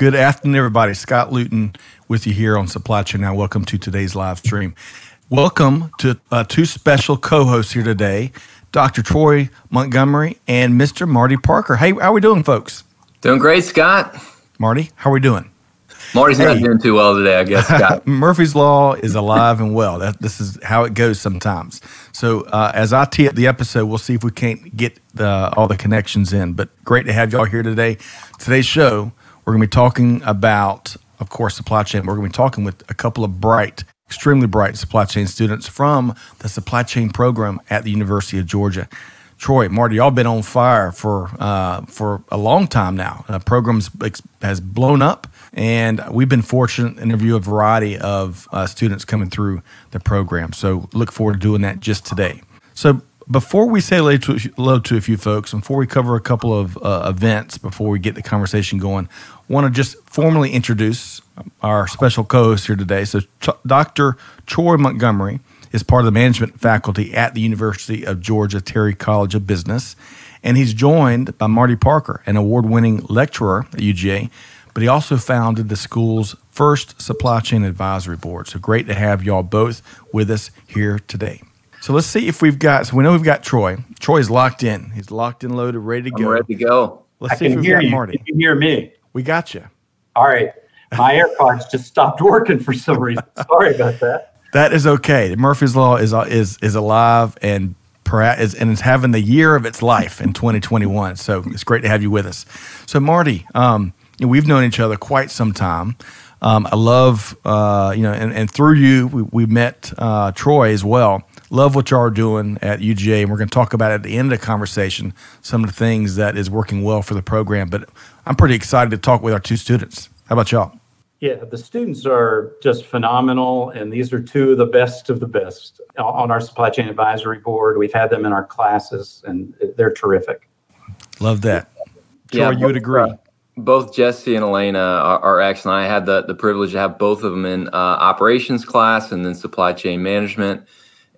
good afternoon, everybody. Scott Luton with you here on Supply Chain Now. Welcome to today's live stream. Welcome to uh, two special co hosts here today Dr. Troy Montgomery and Mr. Marty Parker. Hey, how are we doing, folks? Doing great, Scott. Marty, how are we doing? Marty's hey. not doing too well today, I guess. Scott. Murphy's Law is alive and well. That, this is how it goes sometimes. So, uh, as I tee up the episode, we'll see if we can't get the, all the connections in. But great to have y'all here today. Today's show, we're going to be talking about, of course, supply chain. We're going to be talking with a couple of bright, extremely bright supply chain students from the supply chain program at the University of Georgia. Troy, Marty, y'all been on fire for uh, for a long time now. The program has blown up and we've been fortunate to interview a variety of uh, students coming through the program. So look forward to doing that just today. So before we say hello to, a few folks, before we cover a couple of uh, events, before we get the conversation going, want to just formally introduce our special co-host here today. So Ch- Dr. Troy Montgomery is part of the management faculty at the University of Georgia Terry College of Business. And he's joined by Marty Parker, an award winning lecturer at UGA but he also founded the school's first supply chain advisory board. So great to have y'all both with us here today. So let's see if we've got. So we know we've got Troy. Troy's locked in. He's locked and loaded, ready to go. I'm ready to go. Let's I see if we've got you. Marty. You can hear me. We got you. All right. My AirPods just stopped working for some reason. Sorry about that. That is okay. Murphy's Law is is is alive and is, and it's having the year of its life in 2021. So it's great to have you with us. So Marty, um, we've known each other quite some time. Um, I love, uh, you know, and, and through you, we, we met uh, Troy as well. Love what y'all are doing at UGA, and we're going to talk about at the end of the conversation some of the things that is working well for the program. But I'm pretty excited to talk with our two students. How about y'all? Yeah, the students are just phenomenal, and these are two of the best of the best on our supply chain advisory board. We've had them in our classes, and they're terrific. Love that. Troy, yeah, you would agree? Uh, both Jesse and Elena are, are, excellent. I had the, the privilege to have both of them in uh, operations class and then supply chain management.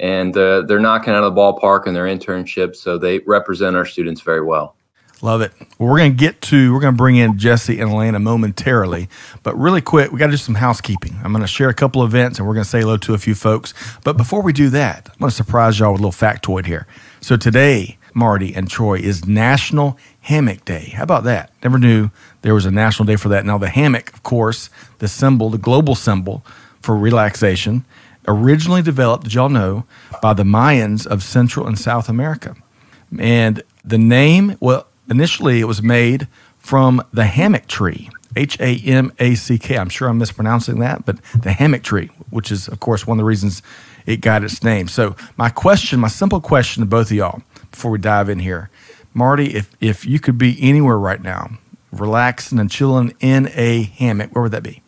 And uh, they're knocking out of the ballpark in their internships. so they represent our students very well. Love it. Well, we're going to get to, we're going to bring in Jesse and Elena momentarily. But really quick, we got to do some housekeeping. I'm going to share a couple events and we're going to say hello to a few folks. But before we do that, I'm going to surprise y'all with a little factoid here. So today, Marty and Troy, is National Hammock Day. How about that? Never knew there was a national day for that. Now, the hammock, of course, the symbol, the global symbol for relaxation, originally developed, did y'all know, by the Mayans of Central and South America. And the name, well, initially it was made from the hammock tree, H A M A C K. I'm sure I'm mispronouncing that, but the hammock tree, which is, of course, one of the reasons it got its name. So, my question, my simple question to both of y'all before we dive in here Marty, if, if you could be anywhere right now, relaxing and chilling in a hammock, where would that be?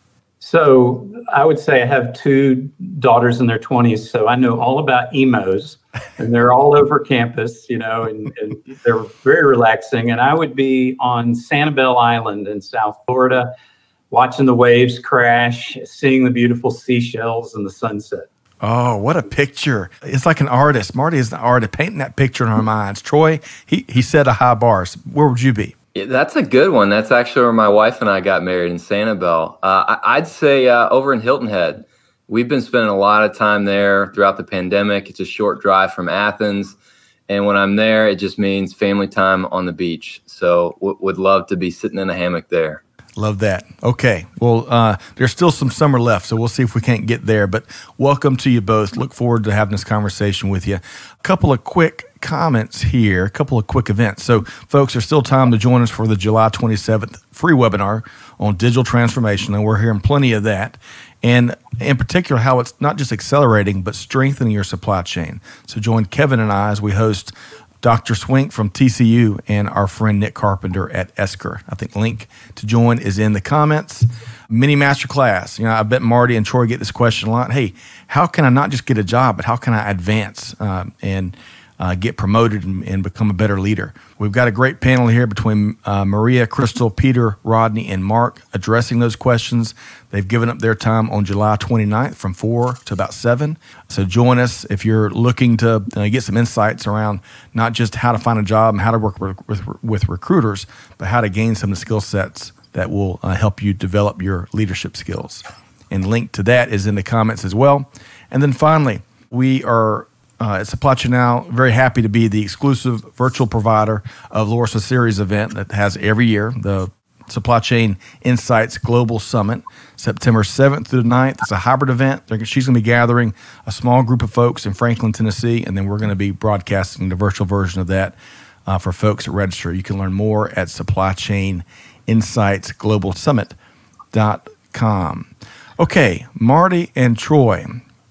So I would say I have two daughters in their 20s, so I know all about ENOs, and they're all over campus, you know, and, and they're very relaxing. And I would be on Sanibel Island in South Florida, watching the waves crash, seeing the beautiful seashells and the sunset. Oh, what a picture. It's like an artist. Marty is an artist painting that picture in our minds. Troy, he, he set a high bar. Where would you be? Yeah, that's a good one. That's actually where my wife and I got married in Sanibel. Uh, I'd say uh, over in Hilton Head. We've been spending a lot of time there throughout the pandemic. It's a short drive from Athens. And when I'm there, it just means family time on the beach. So w- would love to be sitting in a hammock there. Love that. Okay. Well, uh, there's still some summer left, so we'll see if we can't get there. But welcome to you both. Look forward to having this conversation with you. A couple of quick comments here, a couple of quick events. So, folks, there's still time to join us for the July 27th free webinar on digital transformation, and we're hearing plenty of that. And in particular, how it's not just accelerating, but strengthening your supply chain. So, join Kevin and I as we host Dr. Swink from TCU and our friend Nick Carpenter at Esker. I think link to join is in the comments. Mini masterclass. You know, I bet Marty and Troy get this question a lot. Hey, how can I not just get a job, but how can I advance um, and uh, get promoted and, and, become a better leader? We've got a great panel here between uh, Maria, Crystal, Peter, Rodney, and Mark addressing those questions. They've given up their time on July 29th from 4 to about 7. So join us if you're looking to uh, get some insights around not just how to find a job and how to work with, with, with recruiters, but how to gain some of the skill sets that will uh, help you develop your leadership skills. And link to that is in the comments as well. And then finally, we are uh, at Supply Chain Now very happy to be the exclusive virtual provider of Lora Cecere's event that has every year the Supply Chain Insights Global Summit, September 7th through the 9th. It's a hybrid event. She's going to be gathering a small group of folks in Franklin, Tennessee, and then we're going to be broadcasting the virtual version of that uh, for folks that register. You can learn more at Supply Chain Insights Global Summit.com. Okay, Marty and Troy,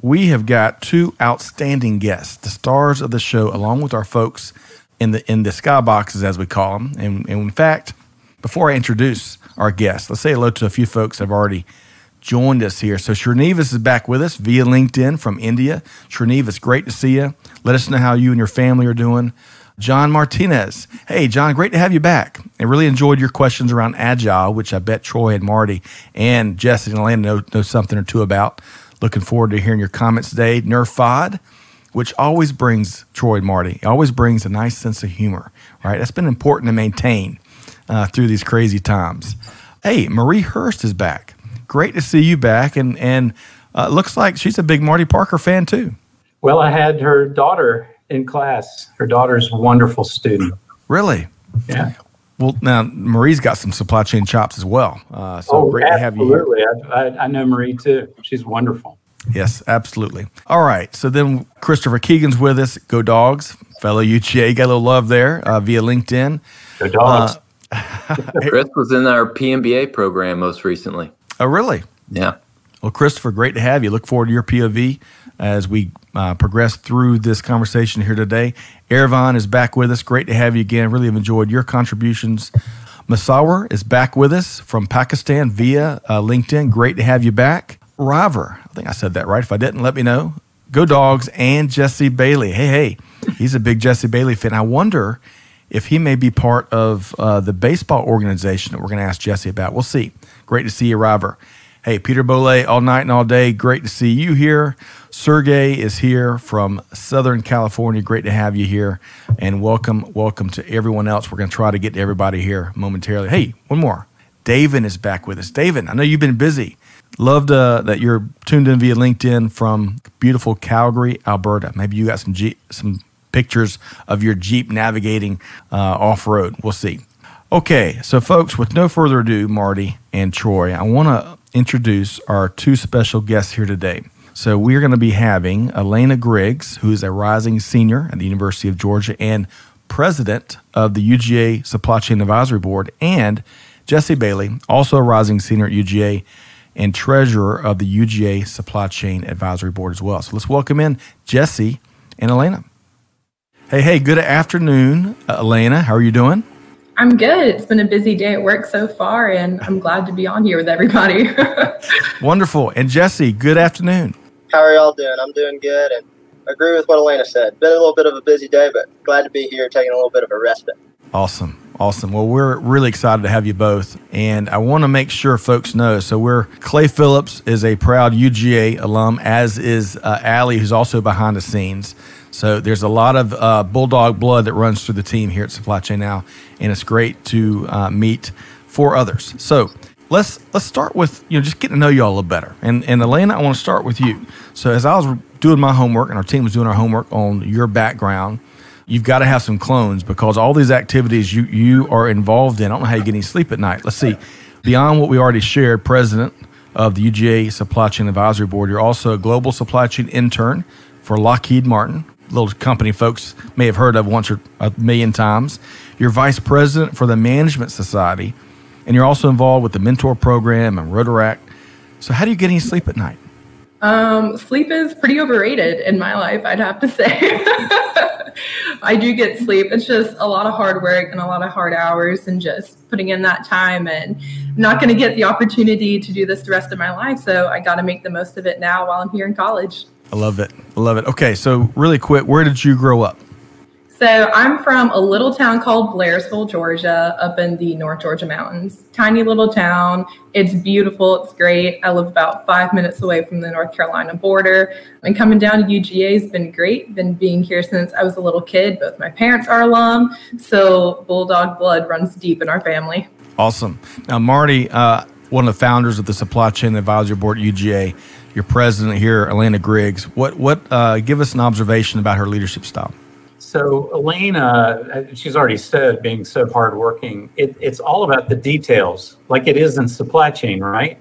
we have got two outstanding guests, the stars of the show, along with our folks in the in the skyboxes, as we call them. And, and in fact, before I introduce our guests, let's say hello to a few folks that have already joined us here. So Srinivas is back with us via LinkedIn from India. Srinivas, great to see you. Let us know how you and your family are doing. John Martinez. Hey, John, great to have you back. I really enjoyed your questions around Agile, which I bet Troy and Marty and Jesse and Elena know, know something or two about. Looking forward to hearing your comments today. Nerfod, which always brings, Troy and Marty, always brings a nice sense of humor, right? That's been important to maintain uh, through these crazy times. Hey, Marie Hurst is back. Great to see you back. And, and uh, looks like she's a big Marty Parker fan too. Well, I had her daughter in class. Her daughter's a wonderful student. Really? Yeah. Well, now Marie's got some supply chain chops as well. Uh, so oh, great absolutely. to have you. Absolutely. I, I know Marie too. She's wonderful. Yes, absolutely. All right. So then Christopher Keegan's with us. Go Dogs, fellow UGA. Got a little love there uh, via LinkedIn. Go Dogs. Uh, Chris was in our PMBA program most recently. Oh, really? Yeah. Well, Christopher, great to have you. Look forward to your POV as we uh, progress through this conversation here today. Ervan is back with us. Great to have you again. Really have enjoyed your contributions. Masawar is back with us from Pakistan via uh, LinkedIn. Great to have you back. River, I think I said that right. If I didn't, let me know. Go Dogs and Jesse Bailey. Hey, hey, he's a big Jesse Bailey fan. I wonder if he may be part of uh, the baseball organization that we're going to ask Jesse about. We'll see. Great to see you, River. Hey, Peter Bole, all night and all day. Great to see you here. Sergey is here from Southern California. Great to have you here. And welcome, welcome to everyone else. We're going to try to get to everybody here momentarily. Hey, one more. David is back with us. David, I know you've been busy. Loved uh, that you're tuned in via LinkedIn from beautiful Calgary, Alberta. Maybe you got some some pictures of your Jeep navigating uh, off road. We'll see. Okay, so folks, with no further ado, Marty and Troy, I want to introduce our two special guests here today. So we're going to be having Elena Griggs, who is a rising senior at the University of Georgia and president of the UGA Supply Chain Advisory Board, and Jesse Bailey, also a rising senior at UGA and treasurer of the UGA Supply Chain Advisory Board as well. So let's welcome in Jesse and Elena. Hey, hey, good afternoon, uh, Elena. How are you doing? I'm good. It's been a busy day at work so far, and I'm glad to be on here with everybody. Wonderful. And Jesse, good afternoon. How are y'all doing? I'm doing good, and agree with what Elena said. Been a little bit of a busy day, but glad to be here, taking a little bit of a respite. Awesome. Awesome. Well, we're really excited to have you both. And I want to make sure folks know. So, we're Clay Phillips is a proud UGA alum, as is uh, Allie, who's also behind the scenes. So there's a lot of uh, bulldog blood that runs through the team here at Supply Chain Now, and it's great to uh, meet four others. So let's let's start with you know just getting to know you all a little better. And and Elena, I want to start with you. So as I was doing my homework, and our team was doing our homework on your background, you've got to have some clones because all these activities you you are involved in. I don't know how you get any sleep at night. Let's see. Beyond what we already shared, president of the UGA Supply Chain Advisory Board, you're also a global supply chain intern for Lockheed Martin, little company folks may have heard of once or a million times. You're vice president for the Management Society, and you're also involved with the Mentor Program and Rotaract. So, how do you get any sleep at night? Um, sleep is pretty overrated in my life, I'd have to say. I do get sleep. It's just a lot of hard work and a lot of hard hours and just putting in that time and I'm not going to get the opportunity to do this the rest of my life. So I got to make the most of it now while I'm here in college. I love it. I love it. Okay, so really quick, where did you grow up? So I'm from a little town called Blairsville, Georgia, up in the North Georgia mountains. Tiny little town. It's beautiful. It's great. I live about five minutes away from the North Carolina border. And coming down to UGA has been great. Been being here since I was a little kid. Both my parents are alum, so Bulldog blood runs deep in our family. Awesome. Now, Marty, uh, one of the founders of the Supply Chain Advisory Board at UGA, your president here, Elena Griggs. What what uh, give us an observation about her leadership style? So Elena, she's already said, being so hardworking, it, it's all about the details, like it is in supply chain, right?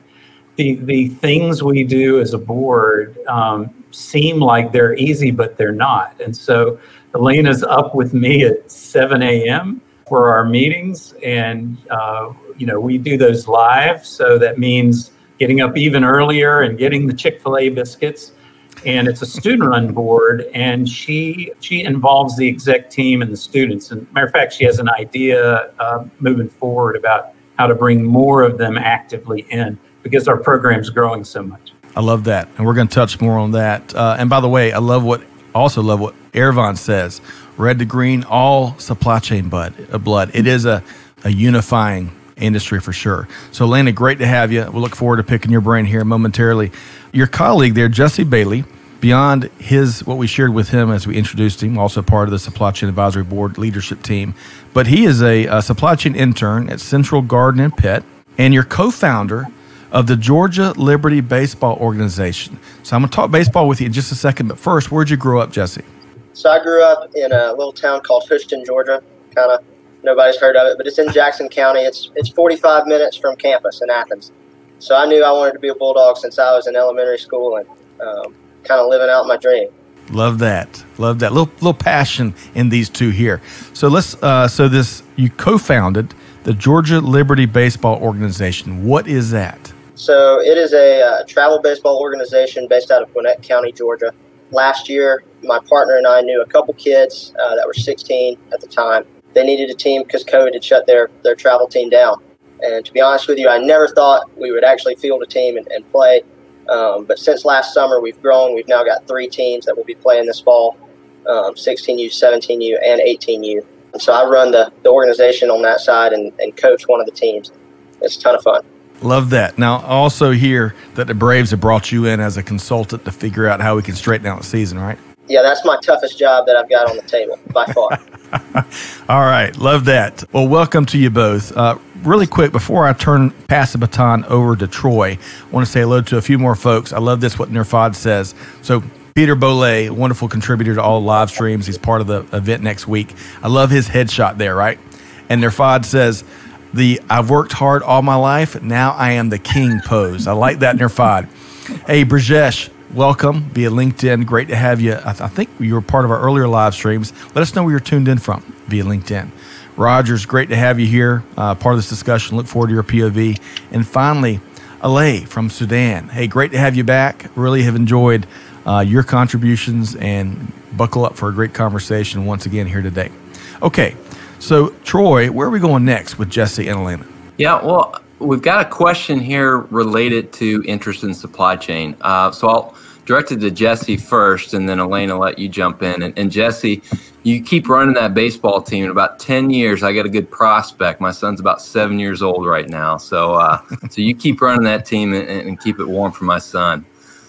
The the things we do as a board um, seem like they're easy, but they're not. And so Elena's up with me at 7 a.m. for our meetings, and uh, you know we do those live, so that means getting up even earlier and getting the Chick Fil A biscuits. And it's a student run board and she she involves the exec team and the students. And matter of fact she has an idea uh, moving forward about how to bring more of them actively in because our program's growing so much. I love that and we're going to touch more on that. Uh, and by the way i love what also love what Ervon says red to green all supply chain bud, uh, blood. It is a, a unifying industry for sure. So, Lana, great to have you. We look forward to picking your brain here momentarily. Your colleague there, Jesse Bailey, beyond his what we shared with him as we introduced him, also part of the Supply Chain Advisory Board leadership team, but he is a, a supply chain intern at Central Garden and Pet, and your co-founder of the Georgia Liberty Baseball Organization. So I'm going to talk baseball with you in just a second, but first, where'd you grow up, Jesse? So I grew up in a little town called Hoschton, Georgia, kind of nobody's heard of it, but it's in Jackson County. It's it's 45 minutes from campus in Athens. So I knew I wanted to be a bulldog since I was in elementary school and um, kind of living out my dream. Love that. Love that. Little little passion in these two here. So let's. Uh, so this you co-founded the Georgia Liberty Baseball Organization. What is that? So it is a uh, travel baseball organization based out of Gwinnett County, Georgia. Last year, my partner and I knew a couple kids uh, that were 16 at the time they needed a team because COVID had shut their, their travel team down. And to be honest with you, I never thought we would actually field a team and, and play. Um, but since last summer, we've grown. We've now got three teams that will be playing this fall um, 16U, 17U, and 18U. And so I run the, the organization on that side and, and coach one of the teams. It's a ton of fun. Love that. Now, I also hear that the Braves have brought you in as a consultant to figure out how we can straighten out the season, right? Yeah, that's my toughest job that I've got on the table by far. All right, love that. Well, welcome to you both. Uh, really quick, before I turn pass the baton over to Troy, I want to say hello to a few more folks. I love this what Nerfad says. So Peter Bolay, wonderful contributor to all live streams. He's part of the event next week. I love his headshot there, right? And Nerfad says, the I've worked hard all my life. Now I am the king pose. I like that, Nerfad. Hey, Brajesh, welcome via LinkedIn. Great to have you. I, th- I, think you were part of our earlier live streams. Let us know where you're tuned in from via LinkedIn. Rogers, great to have you here, uh, part of this discussion. Look forward to your POV. And finally, Alay from Sudan. Hey, great to have you back. Really have enjoyed uh, your contributions and buckle up for a great conversation once again here today. Okay, so Troy, where are we going next with Jesse and Elena? Yeah, well, we've got a question here related to interest in supply chain. Uh, so I'll directed to Jesse first, and then Elena let you jump in. And, and, Jesse, you keep running that baseball team. In about ten years, I got a good prospect. My son's about seven years old right now, so uh, so you keep running that team and, and, keep it warm for my son.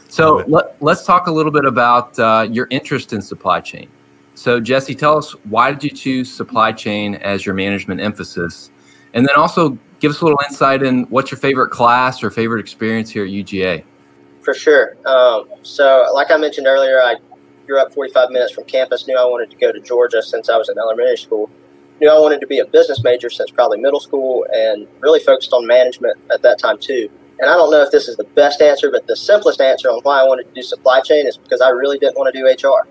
So let, us talk a little bit about uh, your interest in supply chain. So Jesse, tell us why did you choose supply chain as your management emphasis, and then also give us a little insight in what's your favorite class or favorite experience here at UGA. For sure. Um, so, like I mentioned earlier, I grew up 45 minutes from campus. Knew I wanted to go to Georgia since I was in elementary school. Knew I wanted to be a business major since probably middle school, and really focused on management at that time too. And I don't know if this is the best answer, but the simplest answer on why I wanted to do supply chain is because I really didn't want to do HR.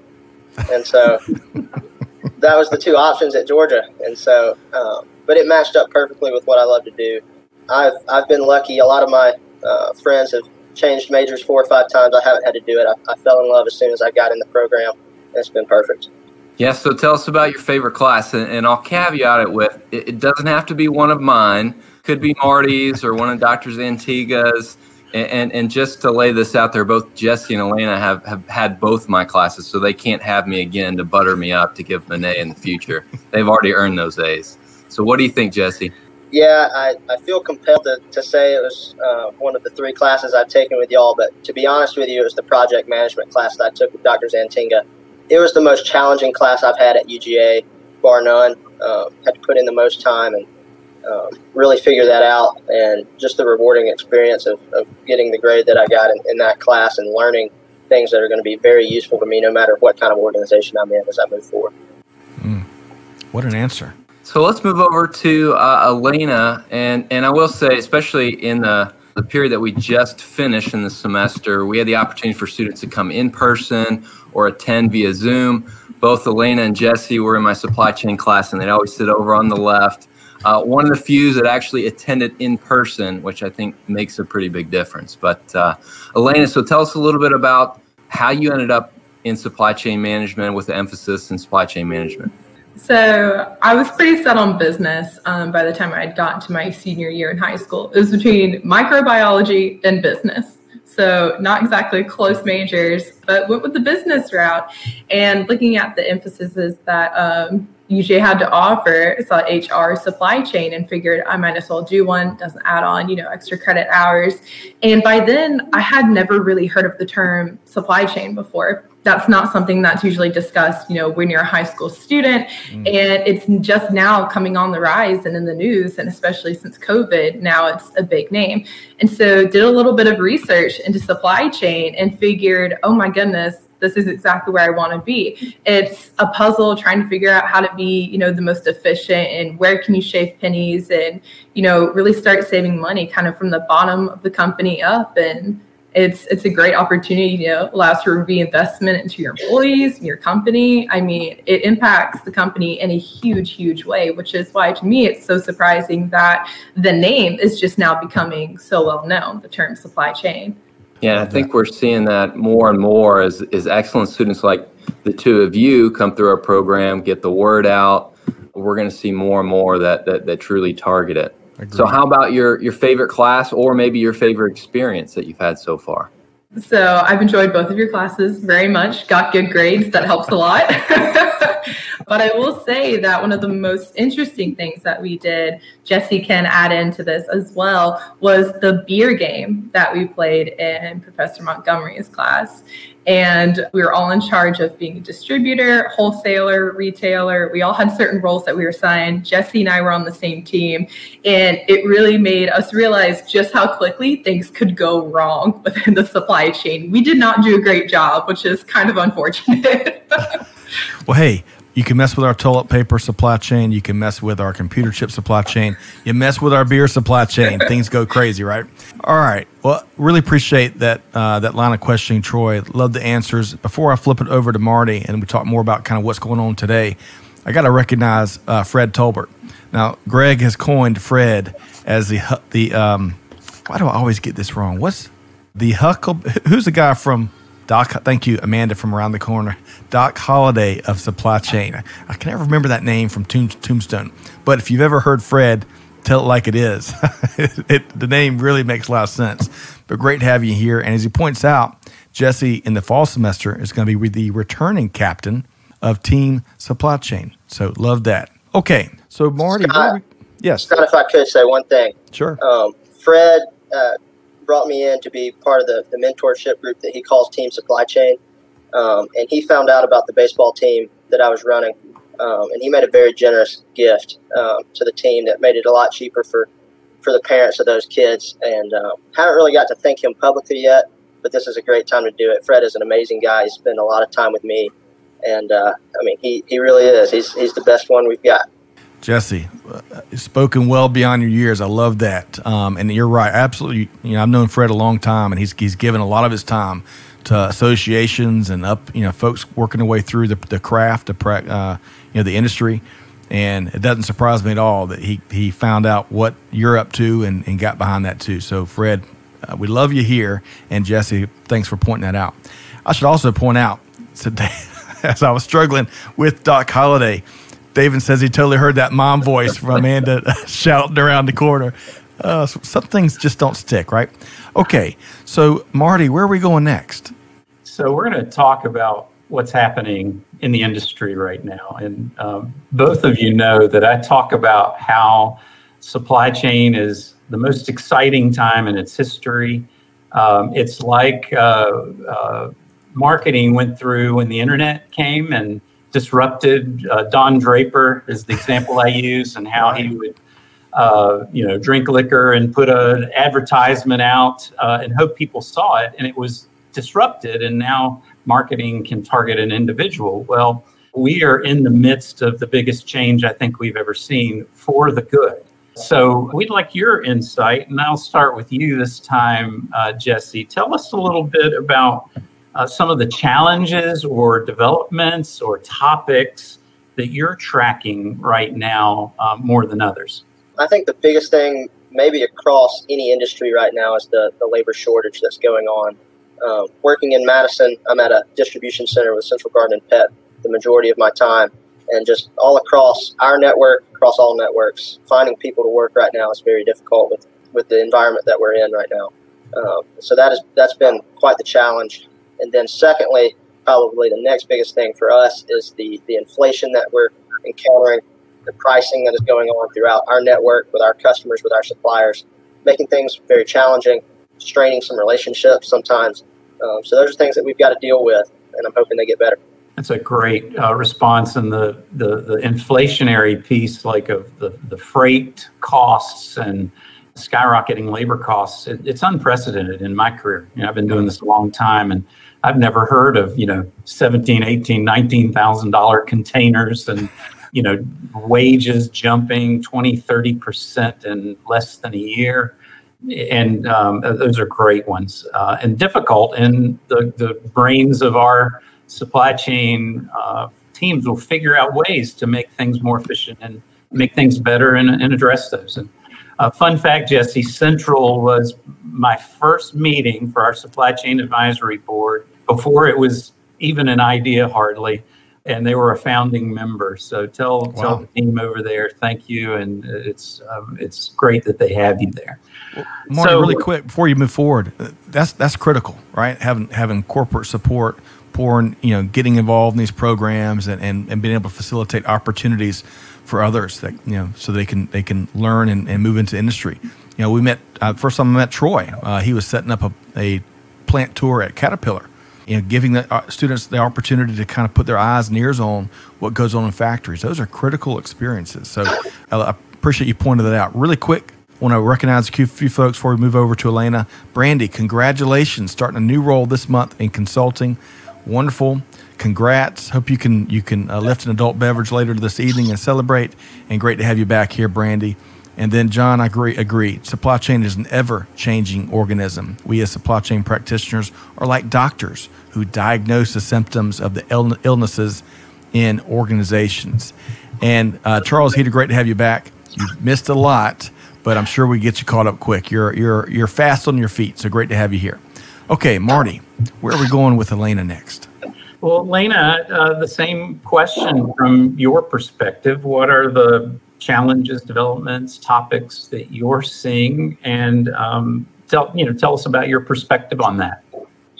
And so that was the two options at Georgia. And so, um, but it matched up perfectly with what I love to do. I've I've been lucky. A lot of my uh, friends have changed majors four or five times. I haven't had to do it. I, I fell in love as soon as I got in the program, and it's been perfect. Yeah, so tell us about your favorite class, and, and I'll caveat it with it, it, doesn't have to be one of mine. Could be Marty's or one of Dr. Zantiga's. And, and, and just to lay this out there, both Jesse and Elena have, have had both my classes, so they can't have me again to butter me up to give them an A in the future. They've already earned those A's. So what do you think, Jesse? Yeah, I, I feel compelled to, to say it was uh, one of the three classes I've taken with y'all, but to be honest with you, it was the project management class that I took with Dr. Zantinga. It was the most challenging class I've had at UGA, bar none. Um, had to put in the most time and um, really figure that out, and just the rewarding experience of, of getting the grade that I got in, in that class and learning things that are going to be very useful to me no matter what kind of organization I'm in as I move forward. Mm. What an answer. So let's move over to uh, Elena, and and I will say, especially in the the period that we just finished in the semester, we had the opportunity for students to come in person or attend via Zoom. Both Elena and Jesse were in my supply chain class, and they'd always sit over on the left. Uh, one of the few that actually attended in person, which I think makes a pretty big difference. But uh, Elena, so tell us a little bit about how you ended up in supply chain management with the emphasis in supply chain management. So I was pretty set on business um, by the time I had gotten to my senior year in high school. It was between microbiology and business. So not exactly close majors, but went with the business route. And looking at the emphases that um, UGA had to offer, saw HR supply chain and figured I might as well do one, doesn't add on, you know, extra credit hours. And by then I had never really heard of the term supply chain before that's not something that's usually discussed, you know, when you're a high school student. Mm. And it's just now coming on the rise and in the news, and especially since COVID, now it's a big name. And so did a little bit of research into supply chain and figured, oh my goodness, this is exactly where I want to be. It's a puzzle trying to figure out how to be, you know, the most efficient and where can you shave pennies and, you know, really start saving money kind of from the bottom of the company up and it's it's a great opportunity you know allows for reinvestment into your employees your company. I mean it impacts the company in a huge huge way which is why to me it's so surprising that the name is just now becoming so well known the term supply chain. Yeah i think we're seeing that more and more as, as excellent students like the two of you come through our program get the word out. We're going to see more and more that that, that truly target it Agreed. So, how about your your favorite class, or maybe your favorite experience that you've had so far? So, I've enjoyed both of your classes very much. Got good grades. That helps a lot. but I will say that one of the most interesting things that we did, Jesse can add into this as well, was the beer game that we played in Professor Montgomery's class. And we were all in charge of being a distributor, wholesaler, retailer. We all had certain roles that we were assigned. Jesse and I were on the same team. And it really made us realize just how quickly things could go wrong within the supply chain. We did not do a great job, which is kind of unfortunate. well, hey, you can mess with our toilet paper supply chain. You can mess with our computer chip supply chain. You mess with our beer supply chain. Things go crazy, right? All right. Well, really appreciate that uh, that line of questioning, Troy. Love the answers. Before I flip it over to Marty and we talk more about kind of what's going on today, I got to recognize uh, Fred Tolbert. Now, Greg has coined Fred as the the. Um, why do I always get this wrong? What's the Huckle? Who's the guy from Doc, thank you, Amanda from around the corner. Doc Holliday of Supply Chain. I can never remember that name from Tombstone, but if you've ever heard Fred, tell it like it is. it, the name really makes a lot of sense. But great to have you here. And as he points out, Jesse in the fall semester is going to be the returning captain of Team Supply Chain. So love that. Okay, so Marty, Scott, we, yes, Scott, if I could say one thing, sure. Um, Fred. Uh, brought me in to be part of the, the mentorship group that he calls Team Supply Chain. Um, and he found out about the baseball team that I was running. Um, and he made a very generous gift um, to the team that made it a lot cheaper for, for the parents of those kids. And um, haven't really got to thank him publicly yet, but this is a great time to do it. Fred is an amazing guy. He's spent a lot of time with me. And uh, I mean, he, he really is. He's, he's the best one we've got. Jesse, uh, spoken well beyond your years. I love that. Um, and you're right. Absolutely. You know, I've known Fred a long time, and he's he's given a lot of his time to associations and up, you know, folks working their way through the, the craft, the uh, you know, the industry. And it doesn't surprise me at all that he he found out what you're up to and, and got behind that too. So, Fred, Uh, we love you here. And Jesse, thanks for pointing that out. I should also point out today, as I was struggling with Doc Holliday, David says he totally heard that mom voice from Amanda shouting around the corner. Uh, some things just don't stick, right? Okay, so Marty, where are we going next? So we're going to talk about what's happening in the industry right now, and um, both of you know that I talk about how supply chain is the most exciting time in its history. Um, it's like uh, uh, marketing went through when the internet came and disrupted. Uh, Don Draper is the example I use, and how he would, uh, you know, drink liquor and put an advertisement out uh, and hope people saw it, and it was disrupted. And now marketing can target an individual. Well, we are in the midst of the biggest change I think we've ever seen for the good. So we'd like your insight, and I'll start with you this time, uh, Jesse. Tell us a little bit about uh, some of the challenges or developments or topics that you're tracking right now uh, more than others. I think the biggest thing, maybe across any industry right now, is the, the labor shortage that's going on. Um, working in Madison, I'm at a distribution center with Central Garden and Pet the majority of my time and just all across our network, across all networks, finding people to work right now is very difficult with, with the environment that we're in right now. Um, so that is that's been quite the challenge. And then secondly, probably the next biggest thing for us is the the inflation that we're encountering, the pricing that is going on throughout our network with our customers, with our suppliers, making things very challenging, straining some relationships sometimes. Um, so those are things that we've got to deal with, and I'm hoping they get better. That's a great uh, response, and the, the the inflationary piece, like of the the freight costs and skyrocketing labor costs, it, it's unprecedented in my career. You know, I've been doing this a long time, and I've never heard of you know seventeen, eighteen, nineteen thousand dollar containers and you know wages jumping 20, 30 percent in less than a year and um, those are great ones uh, and difficult And the, the brains of our supply chain uh, teams will figure out ways to make things more efficient and make things better and, and address those. And uh, fun fact, Jesse, Central was my first meeting for our supply chain advisory board before it was even an idea hardly. And they were a founding member. So tell, wow. tell the team over there, thank you. And it's, um, it's great that they have you there. Well, Marty, so, really quick before you move forward, that's, that's critical, right? Having, having corporate support pouring, you know, getting involved in these programs and, and, and being able to facilitate opportunities for others that, you know, so they can, they can learn and, and move into industry. You know, we met, uh, first time I met Troy, uh, he was setting up a, a plant tour at Caterpillar, you know, giving the uh, students the opportunity to kind of put their eyes and ears on what goes on in factories. Those are critical experiences. So I appreciate you pointed that out. Really quick, I want to recognize a few folks before we move over to Elena. Brandy, congratulations, starting a new role this month in consulting wonderful. Congrats. Hope you can you can uh, lift an adult beverage later this evening and celebrate. And great to have you back here, Brandy. And then John, I agree. Agree. Supply chain is an ever-changing organism. We as supply chain practitioners are like doctors who diagnose the symptoms of the Ill- illnesses in organizations. And uh, Charles Heater, great to have you back. You missed a lot, but I'm sure we get you caught up quick. You're you're you're fast on your feet, so great to have you here. Okay, Marty, where are we going with Elena next? Well, Elena, uh, the same question from your perspective. What are the challenges, developments, topics that you're seeing, and um, tell you know tell us about your perspective on that.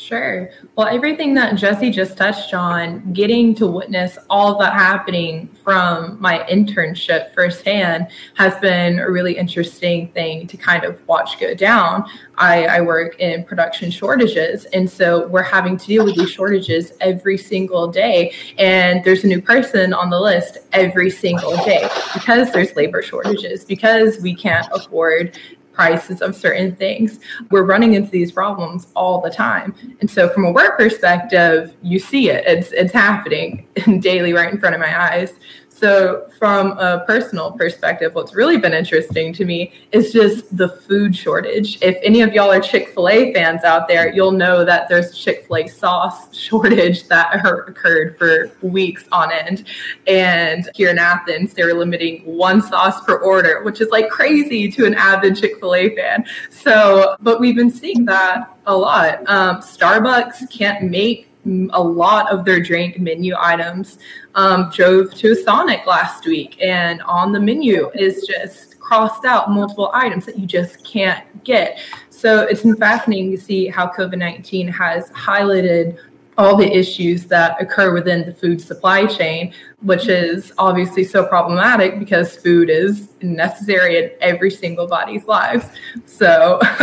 Sure. Well, everything that Jesse just touched on, getting to witness all that happening from my internship firsthand has been a really interesting thing to kind of watch go down. I, I work in production shortages, and so we're having to deal with these shortages every single day. And there's a new person on the list every single day because there's labor shortages, because we can't afford prices of certain things. We're running into these problems all the time. And so from a work perspective, you see it. It's it's happening daily right in front of my eyes. So, from a personal perspective, what's really been interesting to me is just the food shortage. If any of y'all are Chick fil A fans out there, you'll know that there's Chick fil A sauce shortage that occurred for weeks on end. And here in Athens, they were limiting one sauce per order, which is like crazy to an avid Chick fil A fan. So, but we've been seeing that a lot. Um, Starbucks can't make a lot of their drink menu items. Um, drove to Sonic last week, and on the menu is just crossed out multiple items that you just can't get. So it's fascinating to see how COVID 19 has highlighted all the issues that occur within the food supply chain, which is obviously so problematic because food is necessary in every single body's lives. So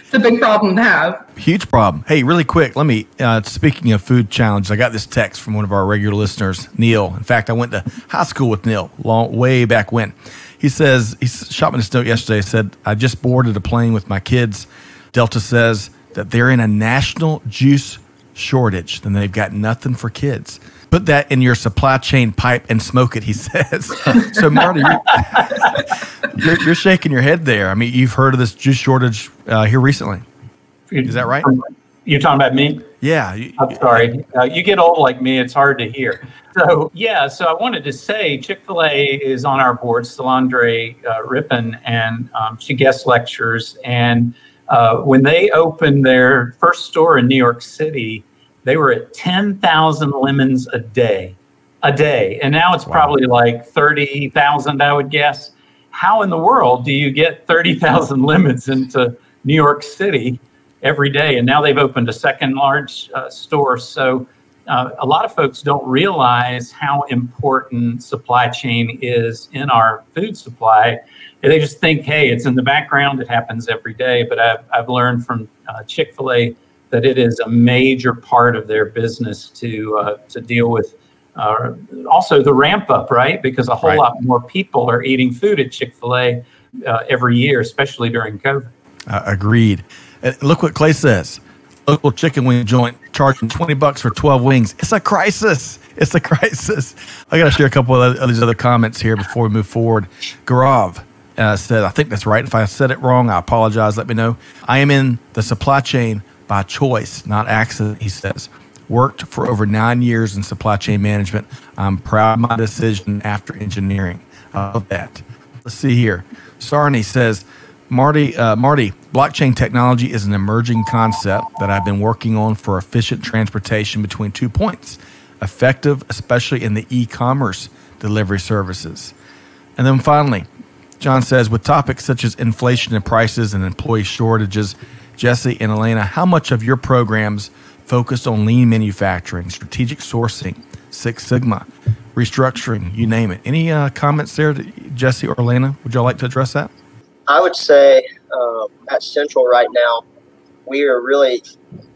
it's a big problem to have. Huge problem. Hey, really quick, let me, uh, speaking of food challenges, I got this text from one of our regular listeners, Neil. In fact, I went to high school with Neil long, way back when. He says, he shot me this note yesterday, said, I just boarded a plane with my kids. Delta says that they're in a national juice shortage, then they've got nothing for kids. Put that in your supply chain pipe and smoke it, he says. so, Marty, you're, you're, you're, shaking your head there. I mean, you've heard of this juice shortage uh, here recently. Is that right? You're talking about me? Yeah. I'm sorry. Uh, you get old like me, it's hard to hear. So, yeah, so I wanted to say Chick fil A is on our board, Solandre uh, Rippon, and um, she guest lectures. And uh, when they opened their first store in New York City, they were at 10,000 lemons a day, a day. And now it's wow. probably like 30,000, I would guess. How in the world do you get 30,000 lemons into New York City every day? And now they've opened a second large uh, store. So uh, a lot of folks don't realize how important supply chain is in our food supply they just think, hey, it's in the background, it happens every day. But I've, I've learned from uh, Chick fil A that it is a major part of their business to, uh, to deal with. Uh, also, the ramp up, right? Because a whole right. lot more people are eating food at Chick fil A uh, every year, especially during COVID. agreed. And look what Clay says local chicken wing joint charging 20 bucks for 12 wings. It's a crisis. It's a crisis. I got to share a couple of these other comments here before we move forward. Garav uh, said, I think that's right. If I said it wrong, I apologize. Let me know. I am in the supply chain by choice, not accident, he says. Worked for over nine years in supply chain management. I'm proud of my decision after engineering. I love that. Let's see here. Sarni says, Marty, uh, Marty, blockchain technology is an emerging concept that I've been working on for efficient transportation between two points, effective, especially in the e commerce delivery services. And then finally, John says, with topics such as inflation and prices and employee shortages, Jesse and Elena, how much of your programs focused on lean manufacturing, strategic sourcing, Six Sigma, restructuring, you name it? Any uh, comments there, Jesse or Elena? Would y'all like to address that? I would say um, at Central right now, we are really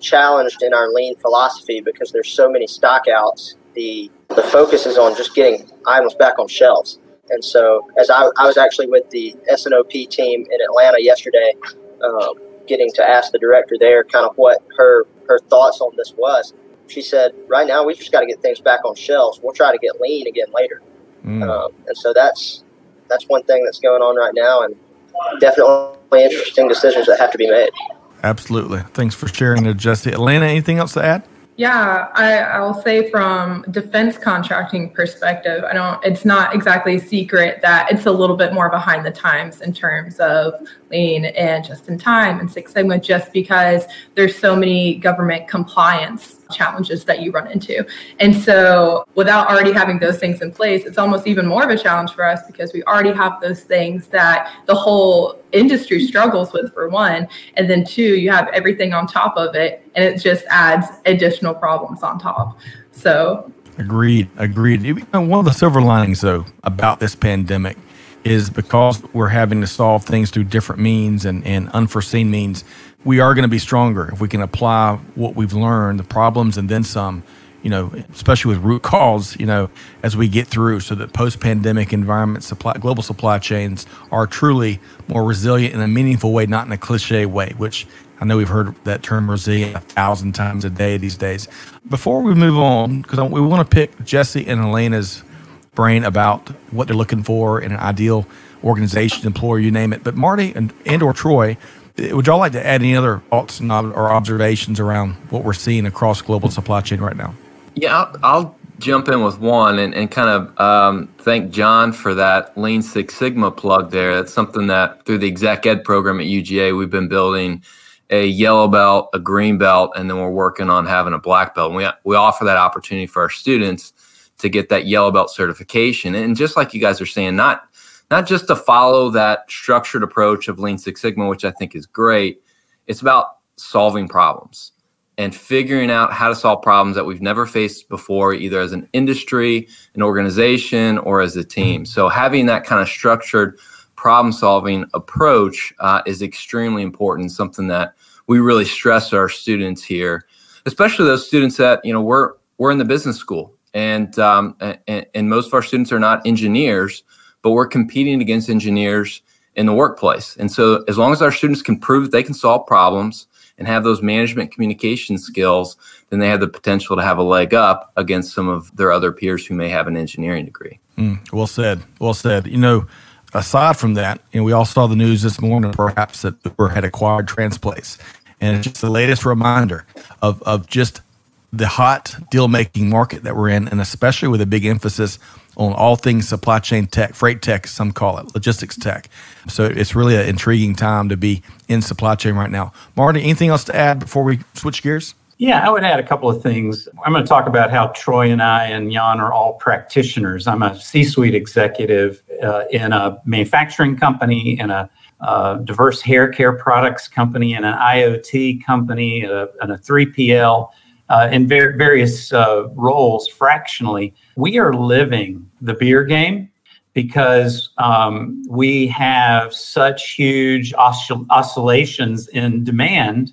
challenged in our lean philosophy because there's so many stockouts. The the focus is on just getting items back on shelves. And so, as I, I was actually with the S&OP team in Atlanta yesterday, um, getting to ask the director there kind of what her her thoughts on this was. She said, "Right now, we just got to get things back on shelves. We'll try to get lean again later." Mm. Um, and so that's that's one thing that's going on right now, and definitely interesting decisions that have to be made. Absolutely. Thanks for sharing it, Jesse. Elena, anything else to add? Yeah, I, I'll say from defense contracting perspective, I don't. It's not exactly a secret that it's a little bit more behind the times in terms of lean and just in time and Six Sigma, just because there's so many government compliance challenges that you run into. And so, without already having those things in place, it's almost even more of a challenge for us because we already have those things that the whole industry struggles with, for one. And then, two, you have everything on top of it, and it just adds additional problems on top. So, agreed. Agreed. One of the silver linings, though, about this pandemic is because we're having to solve things through different means and, and unforeseen means we are going to be stronger if we can apply what we've learned, the problems, and then some. You know, especially with root cause. You know, as we get through, so that post-pandemic environment, supply, global supply chains are truly more resilient in a meaningful way, not in a cliche way. Which I know we've heard that term resilient a thousand times a day these days. Before we move on, because we want to pick Jesse and Elena's brain about what they're looking for in an ideal organization, employer, you name it. But Marty and, and or Troy, would y'all like to add any other thoughts or observations around what we're seeing across global supply chain right now? Yeah, I'll, I'll jump in with one and, and kind of um, thank John for that Lean Six Sigma plug there. That's something that through the exec ed program at UGA, we've been building a yellow belt, a green belt, and then we're working on having a black belt. And we, we offer that opportunity for our students to get that yellow belt certification. And just like you guys are saying, not not just to follow that structured approach of Lean Six Sigma, which I think is great. It's about solving problems and figuring out how to solve problems that we've never faced before, either as an industry, an organization, or as a team. So having that kind of structured problem solving approach uh, is extremely important, something that we really stress our students here, especially those students that, you know, we're, we're in the business school and, um, and, and most of our students are not engineers, but we're competing against engineers in the workplace. And so as long as our students can prove that they can solve problems, and have those management communication skills, then they have the potential to have a leg up against some of their other peers who may have an engineering degree. Mm, well said. Well said. You know, aside from that, you know, we all saw the news this morning, perhaps that Uber had acquired Transplace, and it's just the latest reminder of of just the hot deal making market that we're in, and especially with a big emphasis on all things supply chain tech, freight tech, some call it, logistics tech. So it's really an intriguing time to be in supply chain right now. Marty, anything else to add before we switch gears? Yeah, I would add a couple of things. I'm going to talk about how Troy and I and Jan are all practitioners. I'm a C suite executive uh, in a manufacturing company, in a uh, diverse hair care products company, in an IoT company, uh, and a 3PL uh, in ver- various uh, roles fractionally. We are living the beer game because um, we have such huge oscill- oscillations in demand.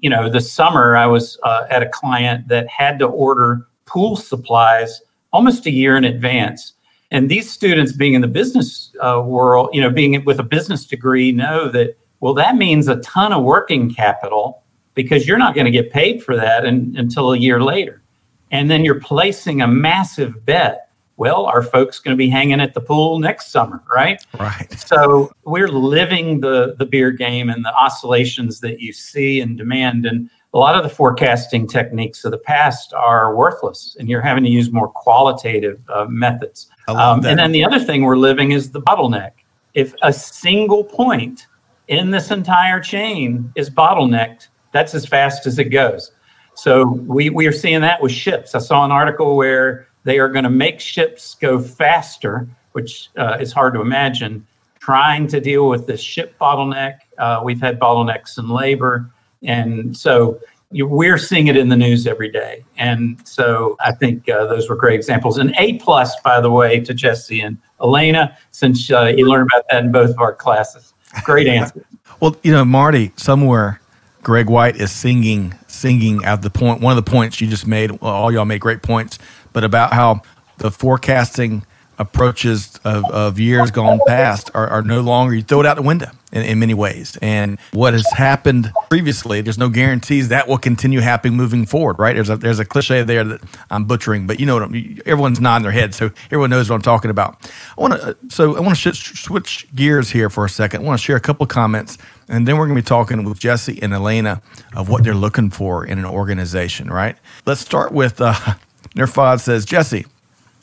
You know, this summer I was uh, at a client that had to order pool supplies almost a year in advance. And these students, being in the business uh, world, you know, being with a business degree, know that, well, that means a ton of working capital because you're not going to get paid for that in, until a year later. And then you're placing a massive bet. Well, are folks going to be hanging at the pool next summer, right? Right. So we're living the the beer game and the oscillations that you see in demand. And a lot of the forecasting techniques of the past are worthless, and you're having to use more qualitative uh, methods. Um, and then the other thing we're living is the bottleneck. If a single point in this entire chain is bottlenecked, that's as fast as it goes. So we, we are seeing that with ships. I saw an article where they are going to make ships go faster, which uh, is hard to imagine, trying to deal with the ship bottleneck. Uh, we've had bottlenecks in labor. And so you, we're seeing it in the news every day. And so I think uh, those were great examples. And A plus, by the way, to Jesse and Elena, since uh, you learned about that in both of our classes. Great answer. well, you know, Marty, somewhere Greg White is singing singing at the point one of the points you just made. All y'all made great points, but about how the forecasting approaches of, of years gone past are, are no longer you throw it out the window in, in many ways. And what has happened previously there's no guarantees that will continue happening moving forward right? There's a there's a cliche there that i'm butchering but you know what I'm, everyone's nodding their head so everyone knows what i'm talking about. I want to uh, so i want to sh- switch gears here for a second. I want to share a couple comments and then we're going to be talking with jesse and elena of what they're looking for in an organization right let's start with uh Nerfod says, Jesse,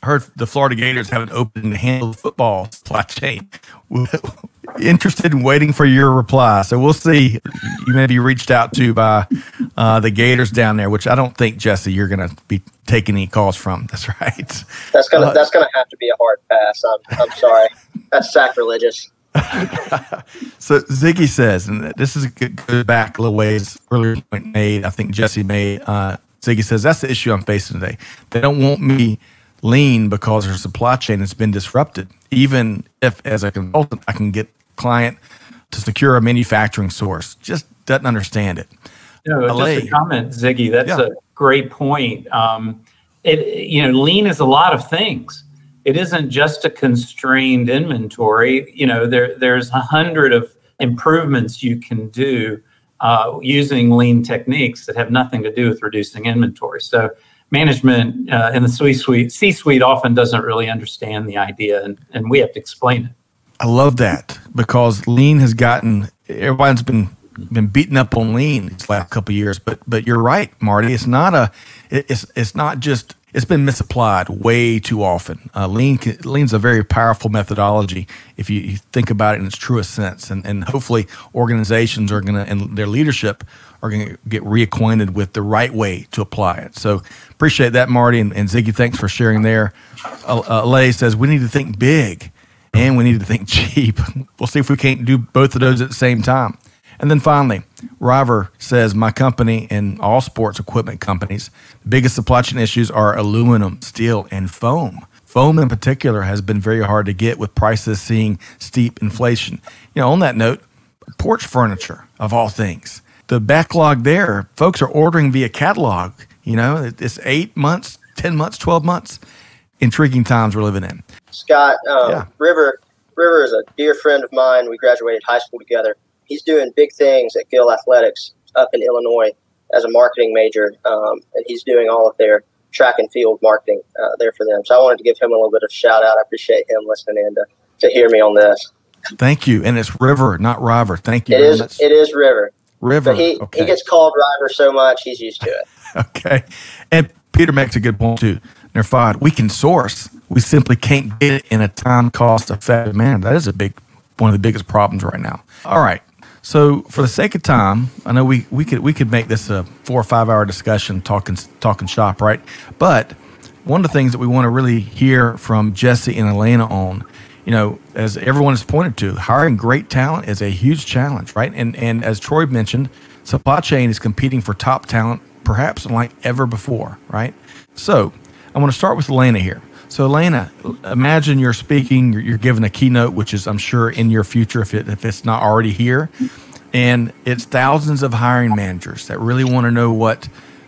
heard the Florida Gators have an open to handle the football supply chain. Interested in waiting for your reply. So we'll see. You may be reached out to by uh, the Gators down there, which I don't think Jesse you're going to be taking any calls from. That's right. That's gonna uh, that's gonna have to be a hard pass. I'm I'm sorry. That's sacrilegious. so Ziggy says, and this is a good back a little ways earlier point made. I think Jesse made. Uh, Ziggy says that's the issue I'm facing today. They don't want me lean because their supply chain has been disrupted. Even if, as a consultant, I can get client to secure a manufacturing source, just doesn't understand it. No, just a comment, Ziggy. That's yeah. a great point. Um, it you know, lean is a lot of things. It isn't just a constrained inventory. You know, there there's a hundred of improvements you can do uh, using lean techniques that have nothing to do with reducing inventory. So management uh, in the C-suite, often doesn't really understand the idea, and, and we have to explain it. I love that because lean has gotten everyone's been been beaten up on lean these last couple years, but but you're right, Marty. It's not a it's it's not just it's been misapplied way too often. Uh, lean lean's a very powerful methodology if you, you, think about it in its truest sense, and and hopefully organizations are gonna and their leadership are gonna get reacquainted with the right way to apply it. So appreciate that, Marty and, and Ziggy. Thanks for sharing there. Uh, uh, Lay says we need to think big and we need to think cheap. We'll see if we can't do both of those at the same time. And then finally, River says my company and all sports equipment companies, the biggest supply chain issues are aluminum, steel, and foam. Foam in particular has been very hard to get with prices seeing steep inflation. You know, on that note, porch furniture of all things. The backlog there, folks are ordering via catalog. You know, it's eight months, 10 months, 12 months. Intriguing times we're living in. Scott, um, yeah. River, River is a dear friend of mine. We graduated high school together he's doing big things at Gill Athletics up in Illinois as a marketing major, um, and he's doing all of their track and field marketing uh, there for them. So I wanted to give him a little bit of shout out. I appreciate him listening in to, to hear me on this. Thank you. And it's River, not River. Thank you. It is. Much. It is River. River. But he okay. he gets called River so much he's used to it. okay. And Peter makes a good point too. Nerfad, we can source. We simply can't get it in a time cost effective manner. That is a big one of the biggest problems right now. All right. So, for the sake of time, I know we, we could we could make this a four or five hour discussion talking talking shop, right? But one of the things that we want to really hear from Jesse and Elena on, you know, as everyone has pointed to, hiring great talent is a huge challenge, right? And and as Troy mentioned, supply chain is competing for top talent perhaps like ever before, right? So, I want to start with Elena here. So, Elena, imagine you're speaking, you're, giving a keynote, which is, I'm sure, in your future if, it, if it's not already here. And it's thousands of hiring managers that really want to know what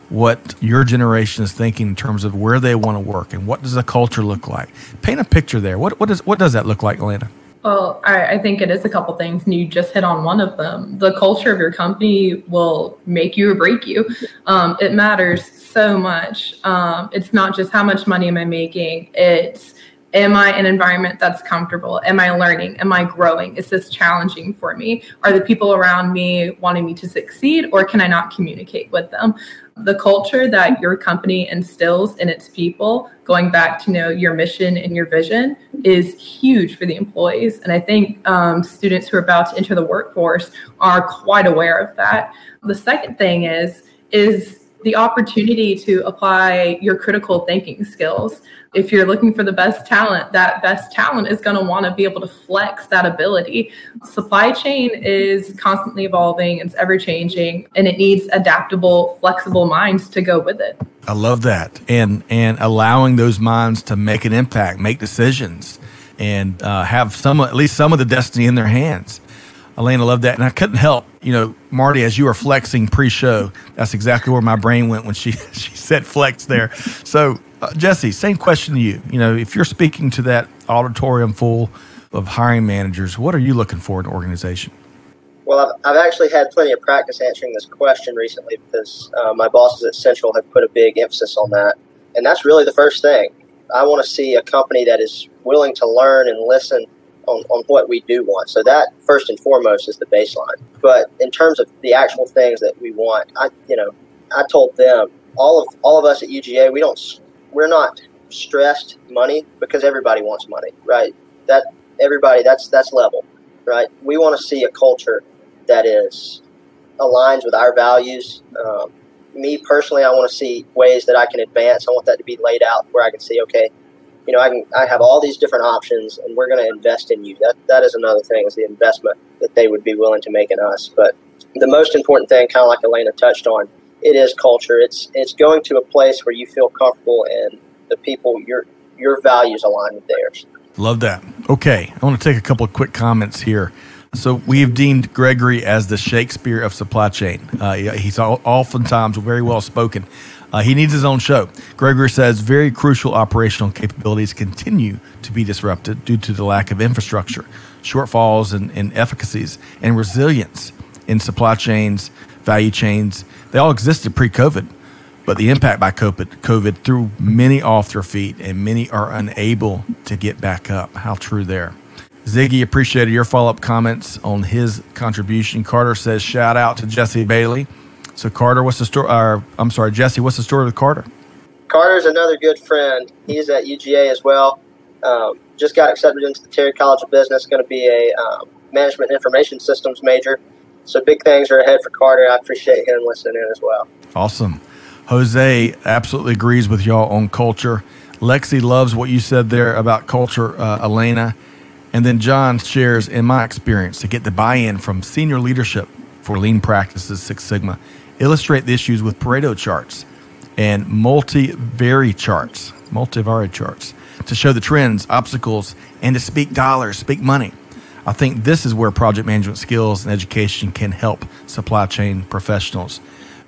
what your generation is thinking in terms of where they want to work and what does the culture look like. Paint a picture there. What what does what does that look like, Elena? Well, I, I, think it is a couple things, and you just hit on one of them. The culture of your company will make you or break you. Um, it matters so much. Um, it's not just how much money am I making, it's am I an environment that's comfortable? Am I learning? Am I growing? Is this challenging for me? Are the people around me wanting me to succeed, or can I not communicate with them? The culture that your company instills in its people going back to you know your mission and your vision is huge for the employees. And i think um, students who are about to enter the workforce are quite aware of that. The second thing is is the opportunity to apply your critical thinking skills if you're looking for the best talent, that best talent is going to want to be able to flex that ability. Supply chain is constantly evolving, it's ever changing, and it needs adaptable, flexible minds to go with it. I love that. And and allowing those minds to make an impact, make decisions, and uh, have some at least some of the destiny in their hands. Elena, loved that. And I couldn't help, you know, Marty, as you were flexing pre-show, that's exactly where my brain went when she she said flex there. So uh, Jesse, same question to you. You know, if you're speaking to that auditorium full of hiring managers, what are you looking for in an organization? Well, I've, I've actually had plenty of practice answering this question recently because uh, my bosses at Central have put a big emphasis on that. And that's really the first thing. I want to see a company that is willing to learn and listen on, on what we do want. So that first and foremost is the baseline. But in terms of the actual things that we want, I you know, I told them all of all of us at UGA, we don't we're not stressed money because everybody wants money, right? That everybody that's that's level, right? We want to see a culture that is aligns with our values. Um, me personally, I want to see ways that I can advance. I want that to be laid out where I can see, okay, you know, I can I have all these different options, and we're going to invest in you. That that is another thing is the investment that they would be willing to make in us. But the most important thing, kind of like Elena touched on, it is culture. It's it's going to a place where you feel comfortable and the people your your values align with theirs. Love that. Okay, I want to take a couple of quick comments here. So we've deemed Gregory as the Shakespeare of supply chain. Uh, he's oftentimes very well spoken. Uh, he needs his own show. Gregory says very crucial operational capabilities continue to be disrupted due to the lack of infrastructure, shortfalls in, in efficacies, and resilience in supply chains, value chains, they all existed pre COVID, But the impact by COVID, COVID threw many off their feet and many are unable to get back up. How true there. Ziggy appreciated your follow up comments on his contribution. Carter says, shout out to Jesse Bailey. So, Carter, what's the story? I'm sorry, Jesse, what's the story with Carter? Carter's another good friend. He's at UGA as well. Um, just got accepted into the Terry College of Business, going to be a um, management information systems major. So big things are ahead for Carter. I appreciate him listening in as well. Awesome. Jose absolutely agrees with y'all on culture. Lexi loves what you said there about culture, uh, Elena. And then John shares, in my experience, to get the buy in from senior leadership for lean practices, Six Sigma, illustrate the issues with Pareto charts and multivariate charts, multivariate charts to show the trends, obstacles, and to speak dollars, speak money. I think this is where project management skills and education can help supply chain professionals.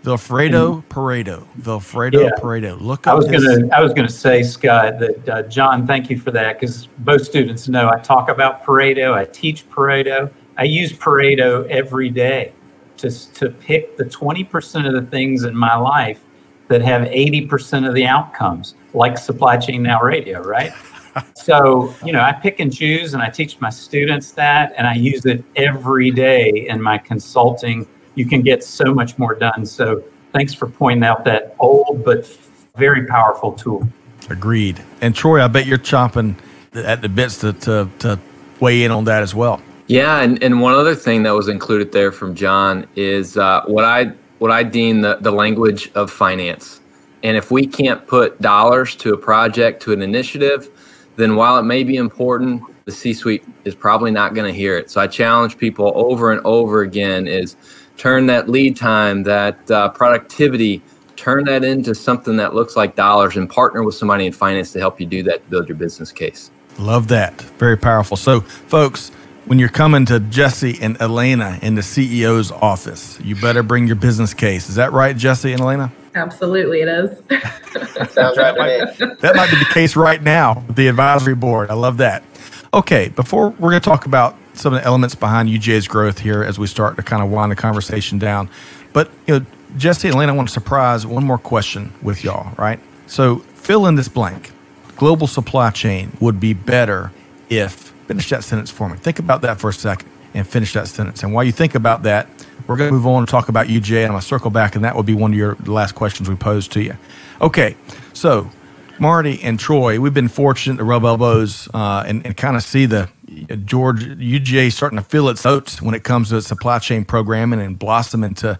Vilfredo Pareto. Vilfredo yeah. Pareto. Look up. I was gonna. I was gonna say, Scott, that uh, John. Thank you for that because both students know I talk about Pareto. I teach Pareto. I use Pareto every day to to pick the twenty percent of the things in my life that have eighty percent of the outcomes, like Supply Chain Now Radio, right? so you know, I pick and choose, and I teach my students that, and I use it every day in my consulting you can get so much more done. So thanks for pointing out that old but very powerful tool. Agreed. And Troy, I bet you're chomping at the bits to, to, to weigh in on that as well. Yeah, and, and one other thing that was included there from John is uh, what I what I deem the, the language of finance. And if we can't put dollars to a project, to an initiative, then while it may be important, the C-suite is probably not going to hear it. So I challenge people over and over again is turn that lead time, that uh, productivity, turn that into something that looks like dollars and partner with somebody in finance to help you do that to build your business case. Love that. Very powerful. So, folks, when you're coming to Jesse and Elena in the CEO's office, you better bring your business case. Is that right, Jesse and Elena? Absolutely, it is. Sounds right to me. That might be the case right now with the advisory board. I love that. Okay, before we're going to talk about some of the elements behind UGA's growth here as we start to kind of wind the conversation down. But you know, Jesse and Elena, I want to surprise one more question with y'all, right? So fill in this blank. Global supply chain would be better if finish that sentence for me. Think about that for a second and finish that sentence. And while you think about that, we're going to move on and talk about UGA, and I'm going to circle back, and that will be one of your last questions we pose to you. Okay, so Marty and Troy, we've been fortunate to rub elbows uh, and, and kind of see the George UGA starting to feel its oats when it comes to supply chain programming and blossom into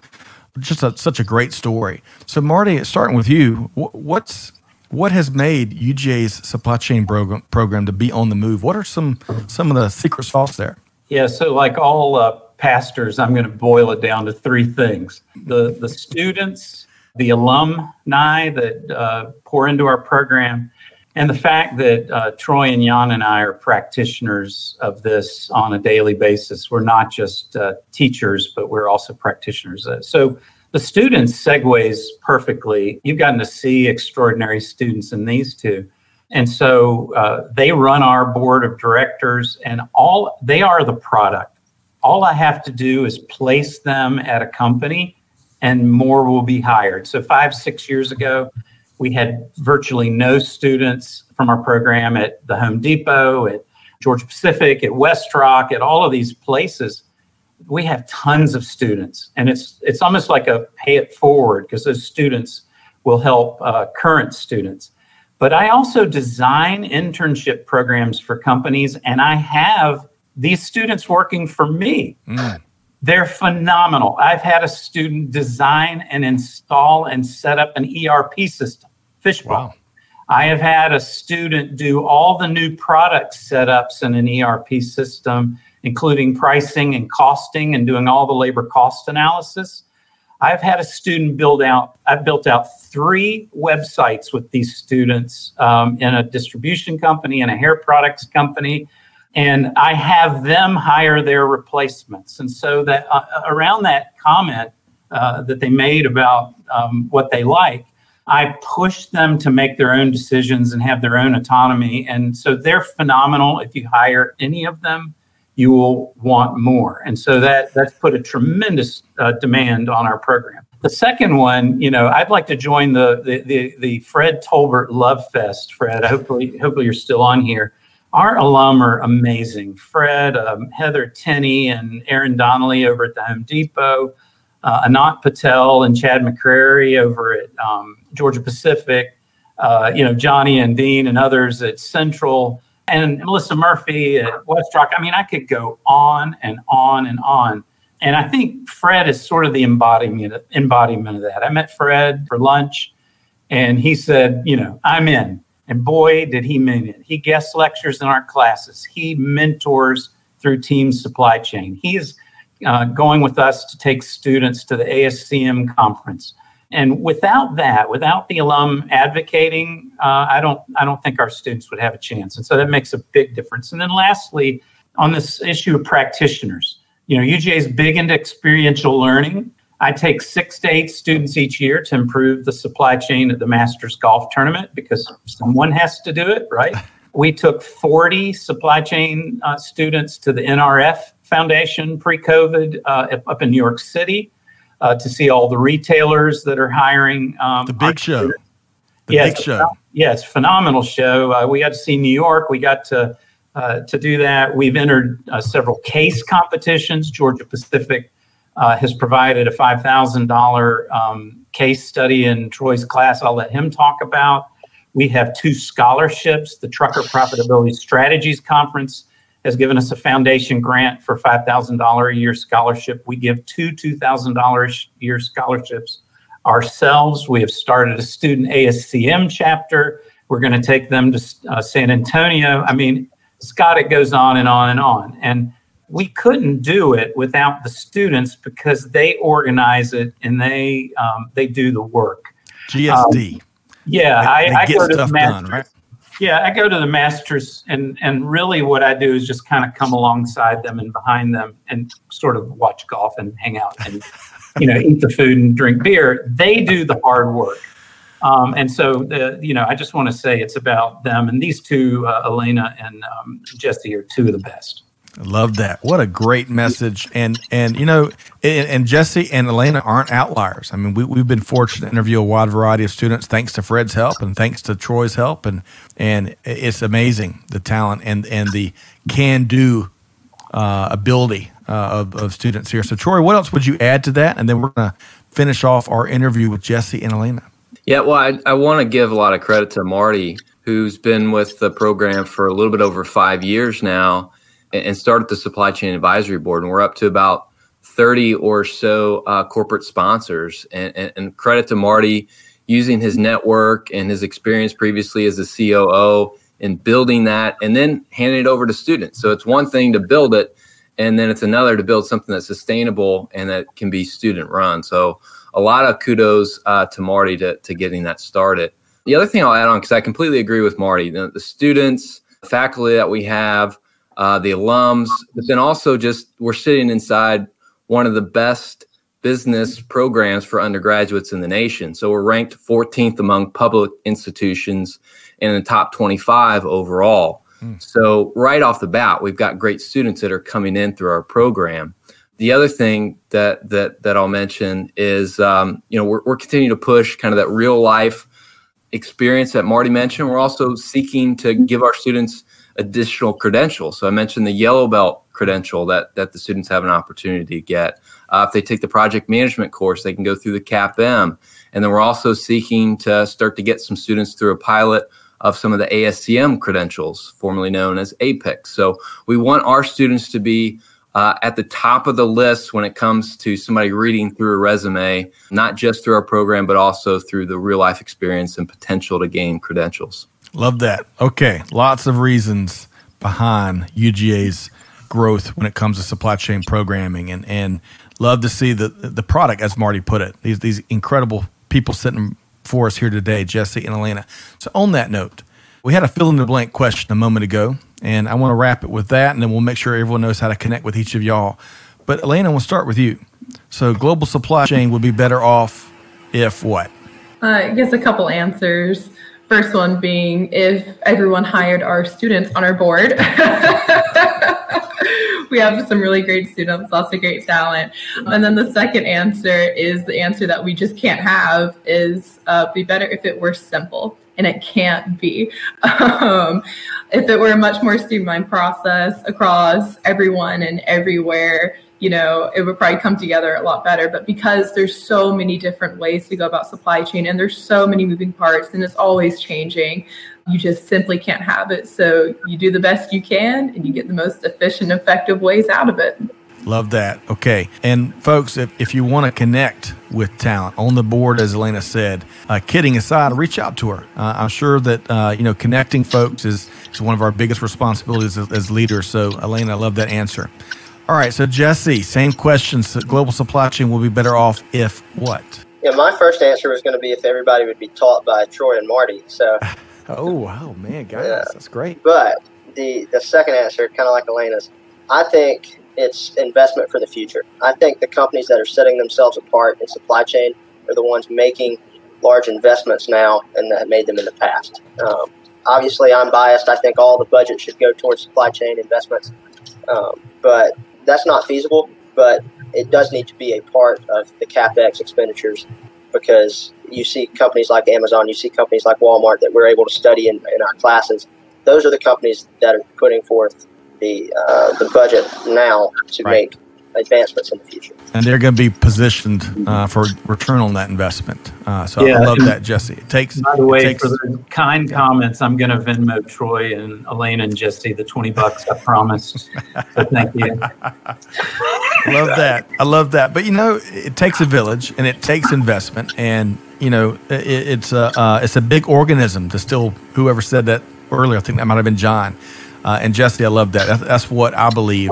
just a, such a great story. So, Marty, starting with you, what's what has made UGA's supply chain program, program to be on the move? What are some some of the secret sauce there? Yeah, so like all uh, pastors, I'm going to boil it down to three things: the the students, the alumni that uh, pour into our program, and the fact that uh, Troy and Jan and I are practitioners of this on a daily basis. We're not just uh, teachers, but we're also practitioners. Uh, so the students segues perfectly. You've gotten to see extraordinary students in these two. And so uh, they run our board of directors, and all they are the product. All I have to do is place them at a company, and more will be hired. So five, six years ago, we had virtually no students from our program at the Home Depot, at Georgia Pacific, at Westrock, at all of these places. We have tons of students, and it's it's almost like a pay it forward because those students will help uh, current students. But I also design internship programs for companies, and I have these students working for me. Mm. They're phenomenal. I've had a student design and install and set up an ERP system fishbowl. Wow. I have had a student do all the new product setups in an ERP system, including pricing and costing and doing all the labor cost analysis. I've had a student build out, I've built out three websites with these students um, in a distribution company and a hair products company. And I have them hire their replacements. And so that uh, around that comment uh, that they made about um, what they like, I push them to make their own decisions and have their own autonomy. And so they're phenomenal. If you hire any of them, you will want more. And so that that's put a tremendous uh, demand on our program. The second one, you know, I'd like to join the the the, the Fred Tolbert Love Fest. Fred, hopefully, hopefully you're still on here. Our alum are amazing. Fred, um, Heather Tenney, and Aaron Donnelly over at the Home Depot, uh, Anant Patel and Chad McCrary over at um, Georgia Pacific, uh, you know, Johnny and Dean and others at Central, and Melissa Murphy at Westrock. I mean, I could go on and on and on. And I think Fred is sort of the embodiment embodiment of that. I met Fred for lunch, and he said, you know, I'm in. And boy, did he mean it. He guest lectures in our classes. He mentors through team supply chain. He's uh, going with us to take students to the ASCM conference. And without that, without the alum advocating, uh, I don't, I don't think our students would have a chance. And so that makes a big difference. And then lastly, on this issue of practitioners, you know, UGA is big into experiential learning. I take six to eight students each year to improve the supply chain at the Masters Golf Tournament because someone has to do it, right? We took 40 supply chain uh, students to the NRF Foundation pre COVID uh, up in New York City uh, to see all the retailers that are hiring. Um, the big show. Students. The big show. Yes, phenomenal show. Uh, we got to see New York. We got to uh, to do that. We've entered uh, several case competitions. Georgia Pacific uh, has provided a $5,000 um, case study in Troy's class. I'll let him talk about. We have two scholarships. The Trucker Profitability Strategies Conference has given us a foundation grant for $5,000 a year scholarship. We give two $2,000 a year scholarships ourselves. We have started a student ASCM chapter. We're going to take them to uh, San Antonio. I mean, Scott, it goes on and on and on. And we couldn't do it without the students because they organize it and they um, they do the work. GSD. Um, yeah, they, they I, I go to the masters. Done, right? Yeah, I go to the masters, and and really what I do is just kind of come alongside them and behind them and sort of watch golf and hang out and you know eat the food and drink beer. They do the hard work. Um, and so, the, you know, I just want to say it's about them. And these two, uh, Elena and um, Jesse, are two of the best. I love that. What a great message. And and you know, and, and, Jesse and Elena aren't outliers. I mean, we, we've been fortunate to interview a wide variety of students thanks to Fred's help and thanks to Troy's help. And and it's amazing the talent and and the can do uh, ability uh, of, of students here. So Troy, what else would you add to that? And then we're gonna finish off our interview with Jesse and Elena. Yeah, well, I, I want to give a lot of credit to Marty, who's been with the program for a little bit over five years now and, and started the supply chain advisory board. And we're up to about 30 or so uh, corporate sponsors. And, and, and, credit to Marty using his network and his experience previously as a COO in building that and then handing it over to students. So it's one thing to build it, and then it's another to build something that's sustainable and that can be student run. So a lot of kudos uh, to Marty to, to getting that started. The other thing I'll add on, because I completely agree with Marty, the, the students, faculty that we have, uh, the alums, but then also just we're sitting inside one of the best business programs for undergraduates in the nation. So we're ranked 14th among public institutions and in the top 25 overall. Mm. So right off the bat, we've got great students that are coming in through our program the other thing that that that I'll mention is um, you know we're, we're continuing to push kind of that real life experience that Marty mentioned. We're also seeking to give our students additional credentials. So I mentioned the yellow belt credential that that the students have an opportunity to get. Uh, if they take the project management course, they can go through the CAPM. And then we're also seeking to start to get some students through a pilot of some of the ASCM credentials, formerly known as APICS. So we want our students to be uh, at the top of the list when it comes to somebody reading through a resume, not just through our program, but also through the real life experience and potential to gain credentials. Love that. Okay, lots of reasons behind UGA's growth when it comes to supply chain programming, and and love to see the the product, as Marty put it. These these incredible people sitting for us here today, Jesse and Elena. So on that note, we had a fill in the blank question a moment ago and I want to wrap it with that, and then we'll make sure everyone knows how to connect with each of y'all. But Elena, we'll start with you. So, global supply chain would be better off if what? Uh, I guess a couple answers. First one being if everyone hired our students on our board, we have some really great students, lots of great talent. And then the second answer is the answer that we just can't have is uh, be better if it were simple and it can't be. Um, if it were a much more streamlined process across everyone and everywhere, you know, it would probably come together a lot better. But because there's so many different ways to go about supply chain and there's so many moving parts and it's always changing, you just simply can't have it. So you do the best you can and you get the most efficient, effective ways out of it. Love that. Okay. And folks, if, if you want to connect with talent on the board, as Elena said, uh, kidding aside, reach out to her. Uh, I'm sure that, uh, you know, connecting folks is, is one of our biggest responsibilities as, as leaders. So, Elena, I love that answer. All right. So, Jesse, same question. So global supply chain will be better off if what? Yeah, my first answer was going to be if everybody would be taught by Troy and Marty. So, oh, wow, man, guys, yeah. that's great. But the, the second answer, kind of like Elena's, I think it's investment for the future. I think the companies that are setting themselves apart in supply chain are the ones making large investments now and that made them in the past. Um, obviously, I'm biased. I think all the budget should go towards supply chain investments, um, but that's not feasible. But it does need to be a part of the capex expenditures because you see companies like Amazon, you see companies like Walmart that we're able to study in, in our classes. Those are the companies that are putting forth the uh, the budget now to right. make advancements in the future. And they're going to be positioned uh, for return on that investment. Uh, so yeah, I love that, Jesse. It takes. By the way, takes, for the kind yeah. comments, I'm going to Venmo Troy and Elena and Jesse the 20 bucks I promised. so thank you. love that. I love that. But you know, it takes a village and it takes investment, and you know, it, it's a uh, it's a big organism to still. Whoever said that earlier, I think that might have been John uh, and Jesse, I love that. That's, that's what I believe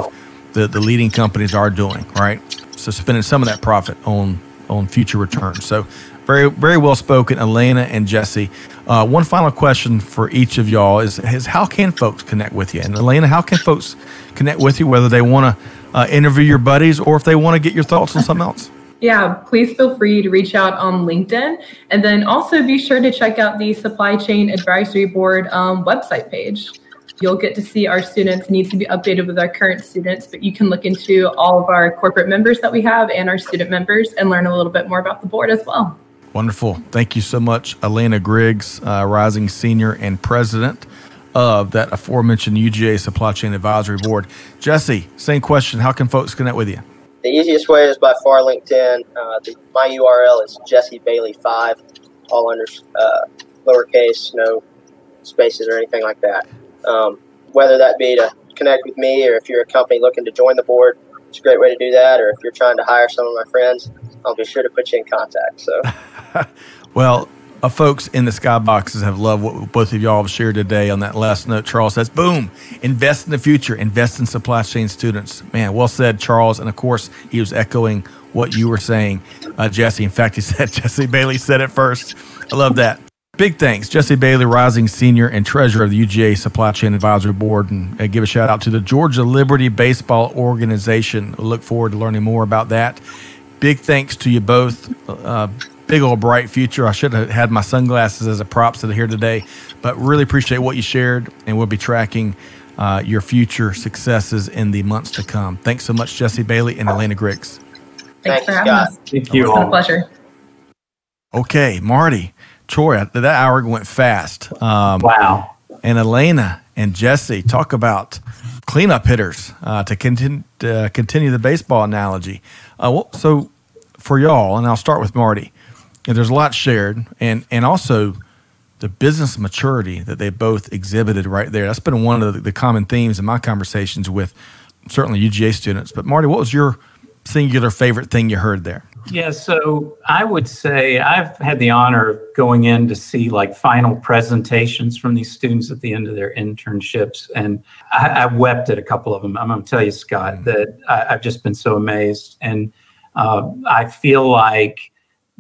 the, the leading companies are doing, right? So spending some of that profit on on future returns. So very very well spoken, Elena and Jesse. Uh, one final question for each of y'all is, is how can folks connect with you? And Elena, how can folks connect with you, whether they want to uh, interview your buddies or if they want to get your thoughts on something else? Yeah, please feel free to reach out on LinkedIn. And then also be sure to check out the Supply Chain Advisory Board um, website page. You'll get to see our students needs to be updated with our current students, but you can look into all of our corporate members that we have and our student members and learn a little bit more about the board as well. Wonderful. Thank you so much, Elena Griggs, uh, Rising Senior and President of that aforementioned UGA Supply Chain Advisory Board. Jesse, same question. How can folks connect with you? The easiest way is by far LinkedIn. Uh, the, my URL is Jesse Bailey five, all under uh, lowercase, no spaces or anything like that. Um, whether that be to connect with me or if you're a company looking to join the board, it's a great way to do that. Or if you're trying to hire some of my friends, I'll be sure to put you in contact. So, well, uh, folks in the skyboxes have loved what both of y'all have shared today on that last note. Charles says, boom, invest in the future, invest in supply chain students. Man, well said, Charles. And of course, he was echoing what you were saying, uh, Jesse. In fact, he said, Jesse Bailey said it first. I love that. Big thanks, Jesse Bailey, Rising Senior and Treasurer of the UGA Supply Chain Advisory Board. And uh, give a shout out to the Georgia Liberty Baseball Organization. We look forward to learning more about that. Big thanks to you both. Uh, big old bright future. I should have had my sunglasses as a props to the here today, but really appreciate what you shared, and we'll be tracking uh, your future successes in the months to come. Thanks so much, Jesse Bailey and Elena Griggs. Thanks, Thanks for having Scott. us. Thank you. It's been a pleasure. Okay, Marty. Troy, that hour went fast. Um, wow. And Elena and Jesse talk about cleanup hitters uh, to continue, uh, continue the baseball analogy. Uh, well, so for y'all, and I'll start with Marty. And There's a lot shared, and and also the business maturity that they both exhibited right there. That's been one of the, the common themes in my conversations with certainly UGA students. But Marty, what was your singular favorite thing you heard there? Yeah, so I would say I've had the honor of going in to see like final presentations from these students at the end of their internships, and I, I wept at a couple of them. I'm going to tell you, Scott, mm. that I, have just been so amazed, and uh, I feel like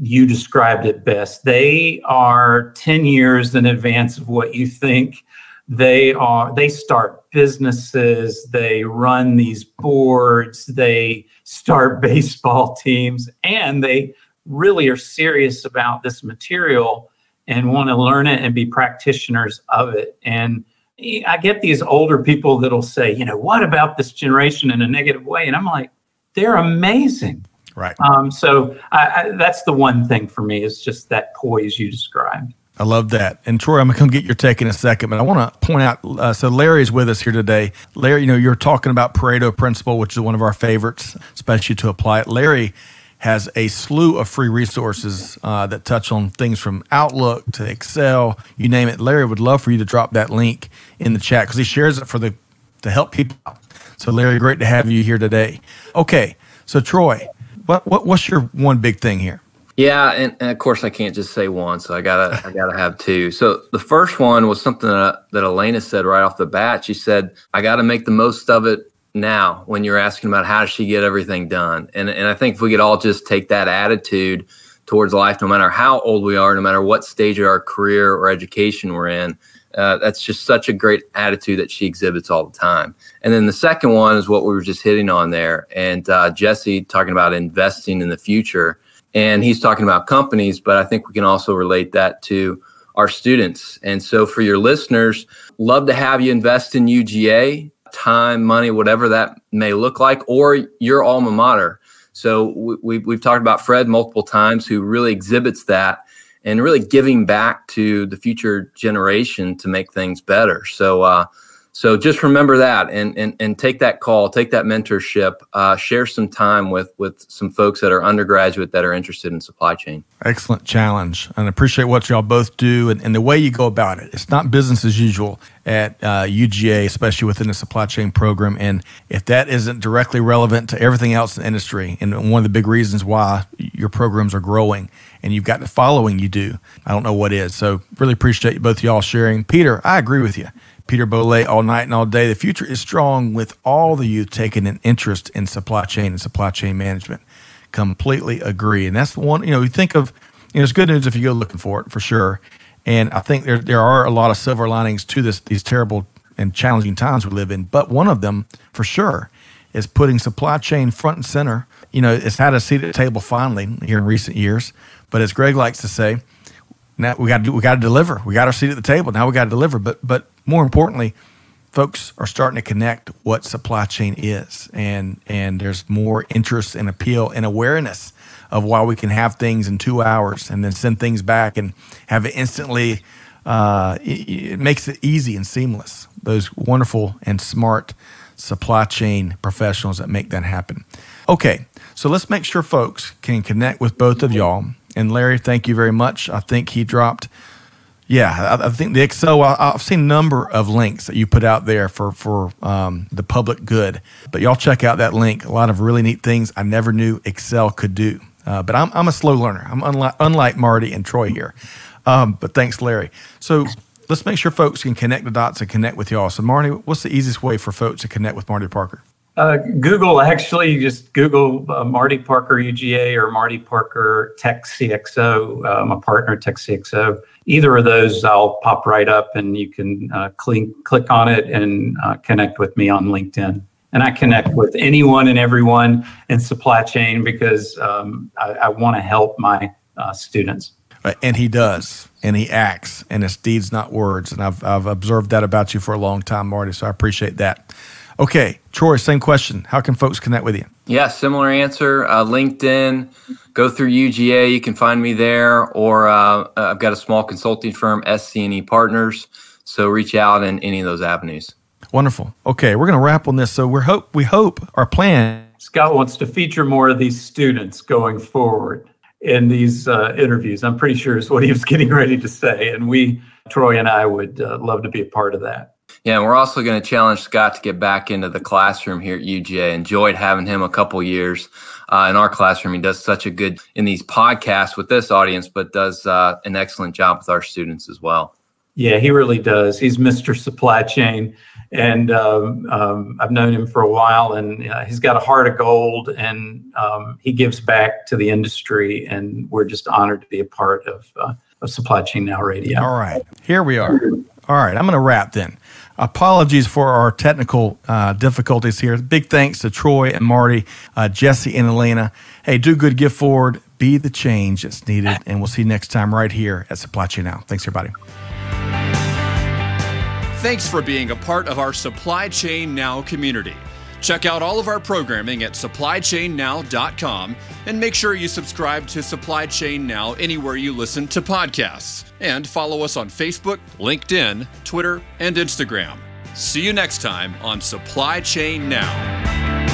you described it best. They are 10 years in advance of what you think they are they start businesses they run these boards they start baseball teams and they really are serious about this material and want to learn it and be practitioners of it and I get these older people that'll say, you know, what about this generation in a negative way? And I'm like, they're amazing. Right. Um, so I, I, that's the one thing for me is just that poise you described. I love that. And Troy, I'm going to come get your take in a second, but I want to point out uh, so Larry is with us here today. Larry, you know, you're talking about Pareto principle, which is one of our favorites, especially to apply it. Larry has a slew of free resources uh, that touch on things from Outlook to Excel, you name it. Larry would love for you to drop that link in the chat because he shares it for the to help people out. So, Larry, great to have you here today. Okay, so Troy, what, what what's your one big thing here? Yeah, and, and, of course I can't just say one, so I gotta I gotta have two. So the first one was something that, that Elena said right off the bat. She said, "I got to make the most of it now." When you're asking about how does she get everything done, and and I think if we could all just take that attitude towards life, no matter how old we are, no matter what stage of our career or education we're in, uh, that's just such a great attitude that she exhibits all the time. And then the second one is what we were just hitting on there, and uh, Jesse talking about investing in the future and he's talking about companies, but I think we can also relate that to our students. And so for your listeners, love to have you invest in UGA, time, money, whatever that may look like, or your alma mater. So we, we've talked about Fred multiple times, who really exhibits that and really giving back to the future generation to make things better. So, uh, so just remember that and, and, and take that call, take that mentorship, uh, share some time with, with some folks that are undergraduate that are interested in supply chain. Excellent challenge. And appreciate what y'all both do and, and the way you go about it. It's not business as usual at uh, UGA, especially within the supply chain program. And if that isn't directly relevant to everything else in the industry, and one of the big reasons why your programs are growing and you've got the following you do, I don't know what is. So really appreciate both y'all sharing. Peter, I agree with you. Peter Bolay all night and all day. The future is strong with all the youth taking an interest in supply chain and supply chain management. Completely agree. And that's the one, you know, you think of, you know, it's good news if you go looking for it for sure. And I think there, there are a lot of silver linings to this, these terrible and challenging times we live in. But one of them, for sure, is putting supply chain front and center. You know, it's had a seat at the table finally here in recent years. But as Greg likes to say, now we got to we got to deliver. We got our seat at the table. Now we got to deliver. But but more importantly, folks are starting to connect what supply chain is, and and there's more interest and appeal and awareness of why we can have things in two hours and then send things back and have it instantly. Uh, it, it makes it easy and seamless. Those wonderful and smart supply chain professionals that make that happen. Okay, so let's make sure folks can connect with both of y'all. And Larry, thank you very much. I think he dropped yeah, I, I think the Excel. I, have seen a number of links that you put out there for for um, the public good, but y'all check out that link. A lot of really neat things I never knew Excel could do. Uh, but I'm I'm a slow learner. I'm unlike unlike Marty and Troy here. Um, but thanks, Larry. So let's make sure folks can connect the dots and connect with y'all. So Marty, what's the easiest way for folks to connect with Marty Parker? Uh, Google actually just Google uh, Marty Parker UGA or Marty Parker Tech CXO. Uh, I'm a partner Tech CXO. Either of those, I'll pop right up, and you can uh, click click on it and uh, connect with me on LinkedIn. And I connect with anyone and everyone in supply chain because um, I, I want to help my students. And he does, and he acts, and it's deeds, not words. And I've I've observed that about you for a long time, Marty. So I appreciate that. Okay, Troy, same question. How can folks connect with you? Yeah, similar answer. Uh, LinkedIn, go through UGA. You can find me there, or uh, I've got a small consulting firm, SC&E Partners. So reach out in any of those avenues. Wonderful. Okay, we're going to wrap on this. So we hope we hope our plan. Scott wants to feature more of these students going forward in these uh, interviews. I'm pretty sure is what he was getting ready to say, and we, Troy and I, would uh, love to be a part of that. Yeah, and we're also going to challenge Scott to get back into the classroom here at UGA. Enjoyed having him a couple years uh, in our classroom. He does such a good in these podcasts with this audience, but does uh, an excellent job with our students as well. Yeah, he really does. He's Mr. Supply Chain, and um, um, I've known him for a while, and uh, he's got a heart of gold, and um, he gives back to the industry, and we're just honored to be a part of, uh, of Supply Chain Now Radio. All right, here we are. All right, I'm going to wrap then. Apologies for our technical uh, difficulties here. Big thanks to Troy and Marty, uh, Jesse and Elena. Hey, do good, give forward, be the change that's needed, and we'll see you next time right here at Supply Chain Now. Thanks, everybody. Thanks for being a part of our Supply Chain Now community. Check out all of our programming at supplychainnow.com and make sure you subscribe to Supply Chain Now anywhere you listen to podcasts. And follow us on Facebook, LinkedIn, Twitter, and Instagram. See you next time on Supply Chain Now.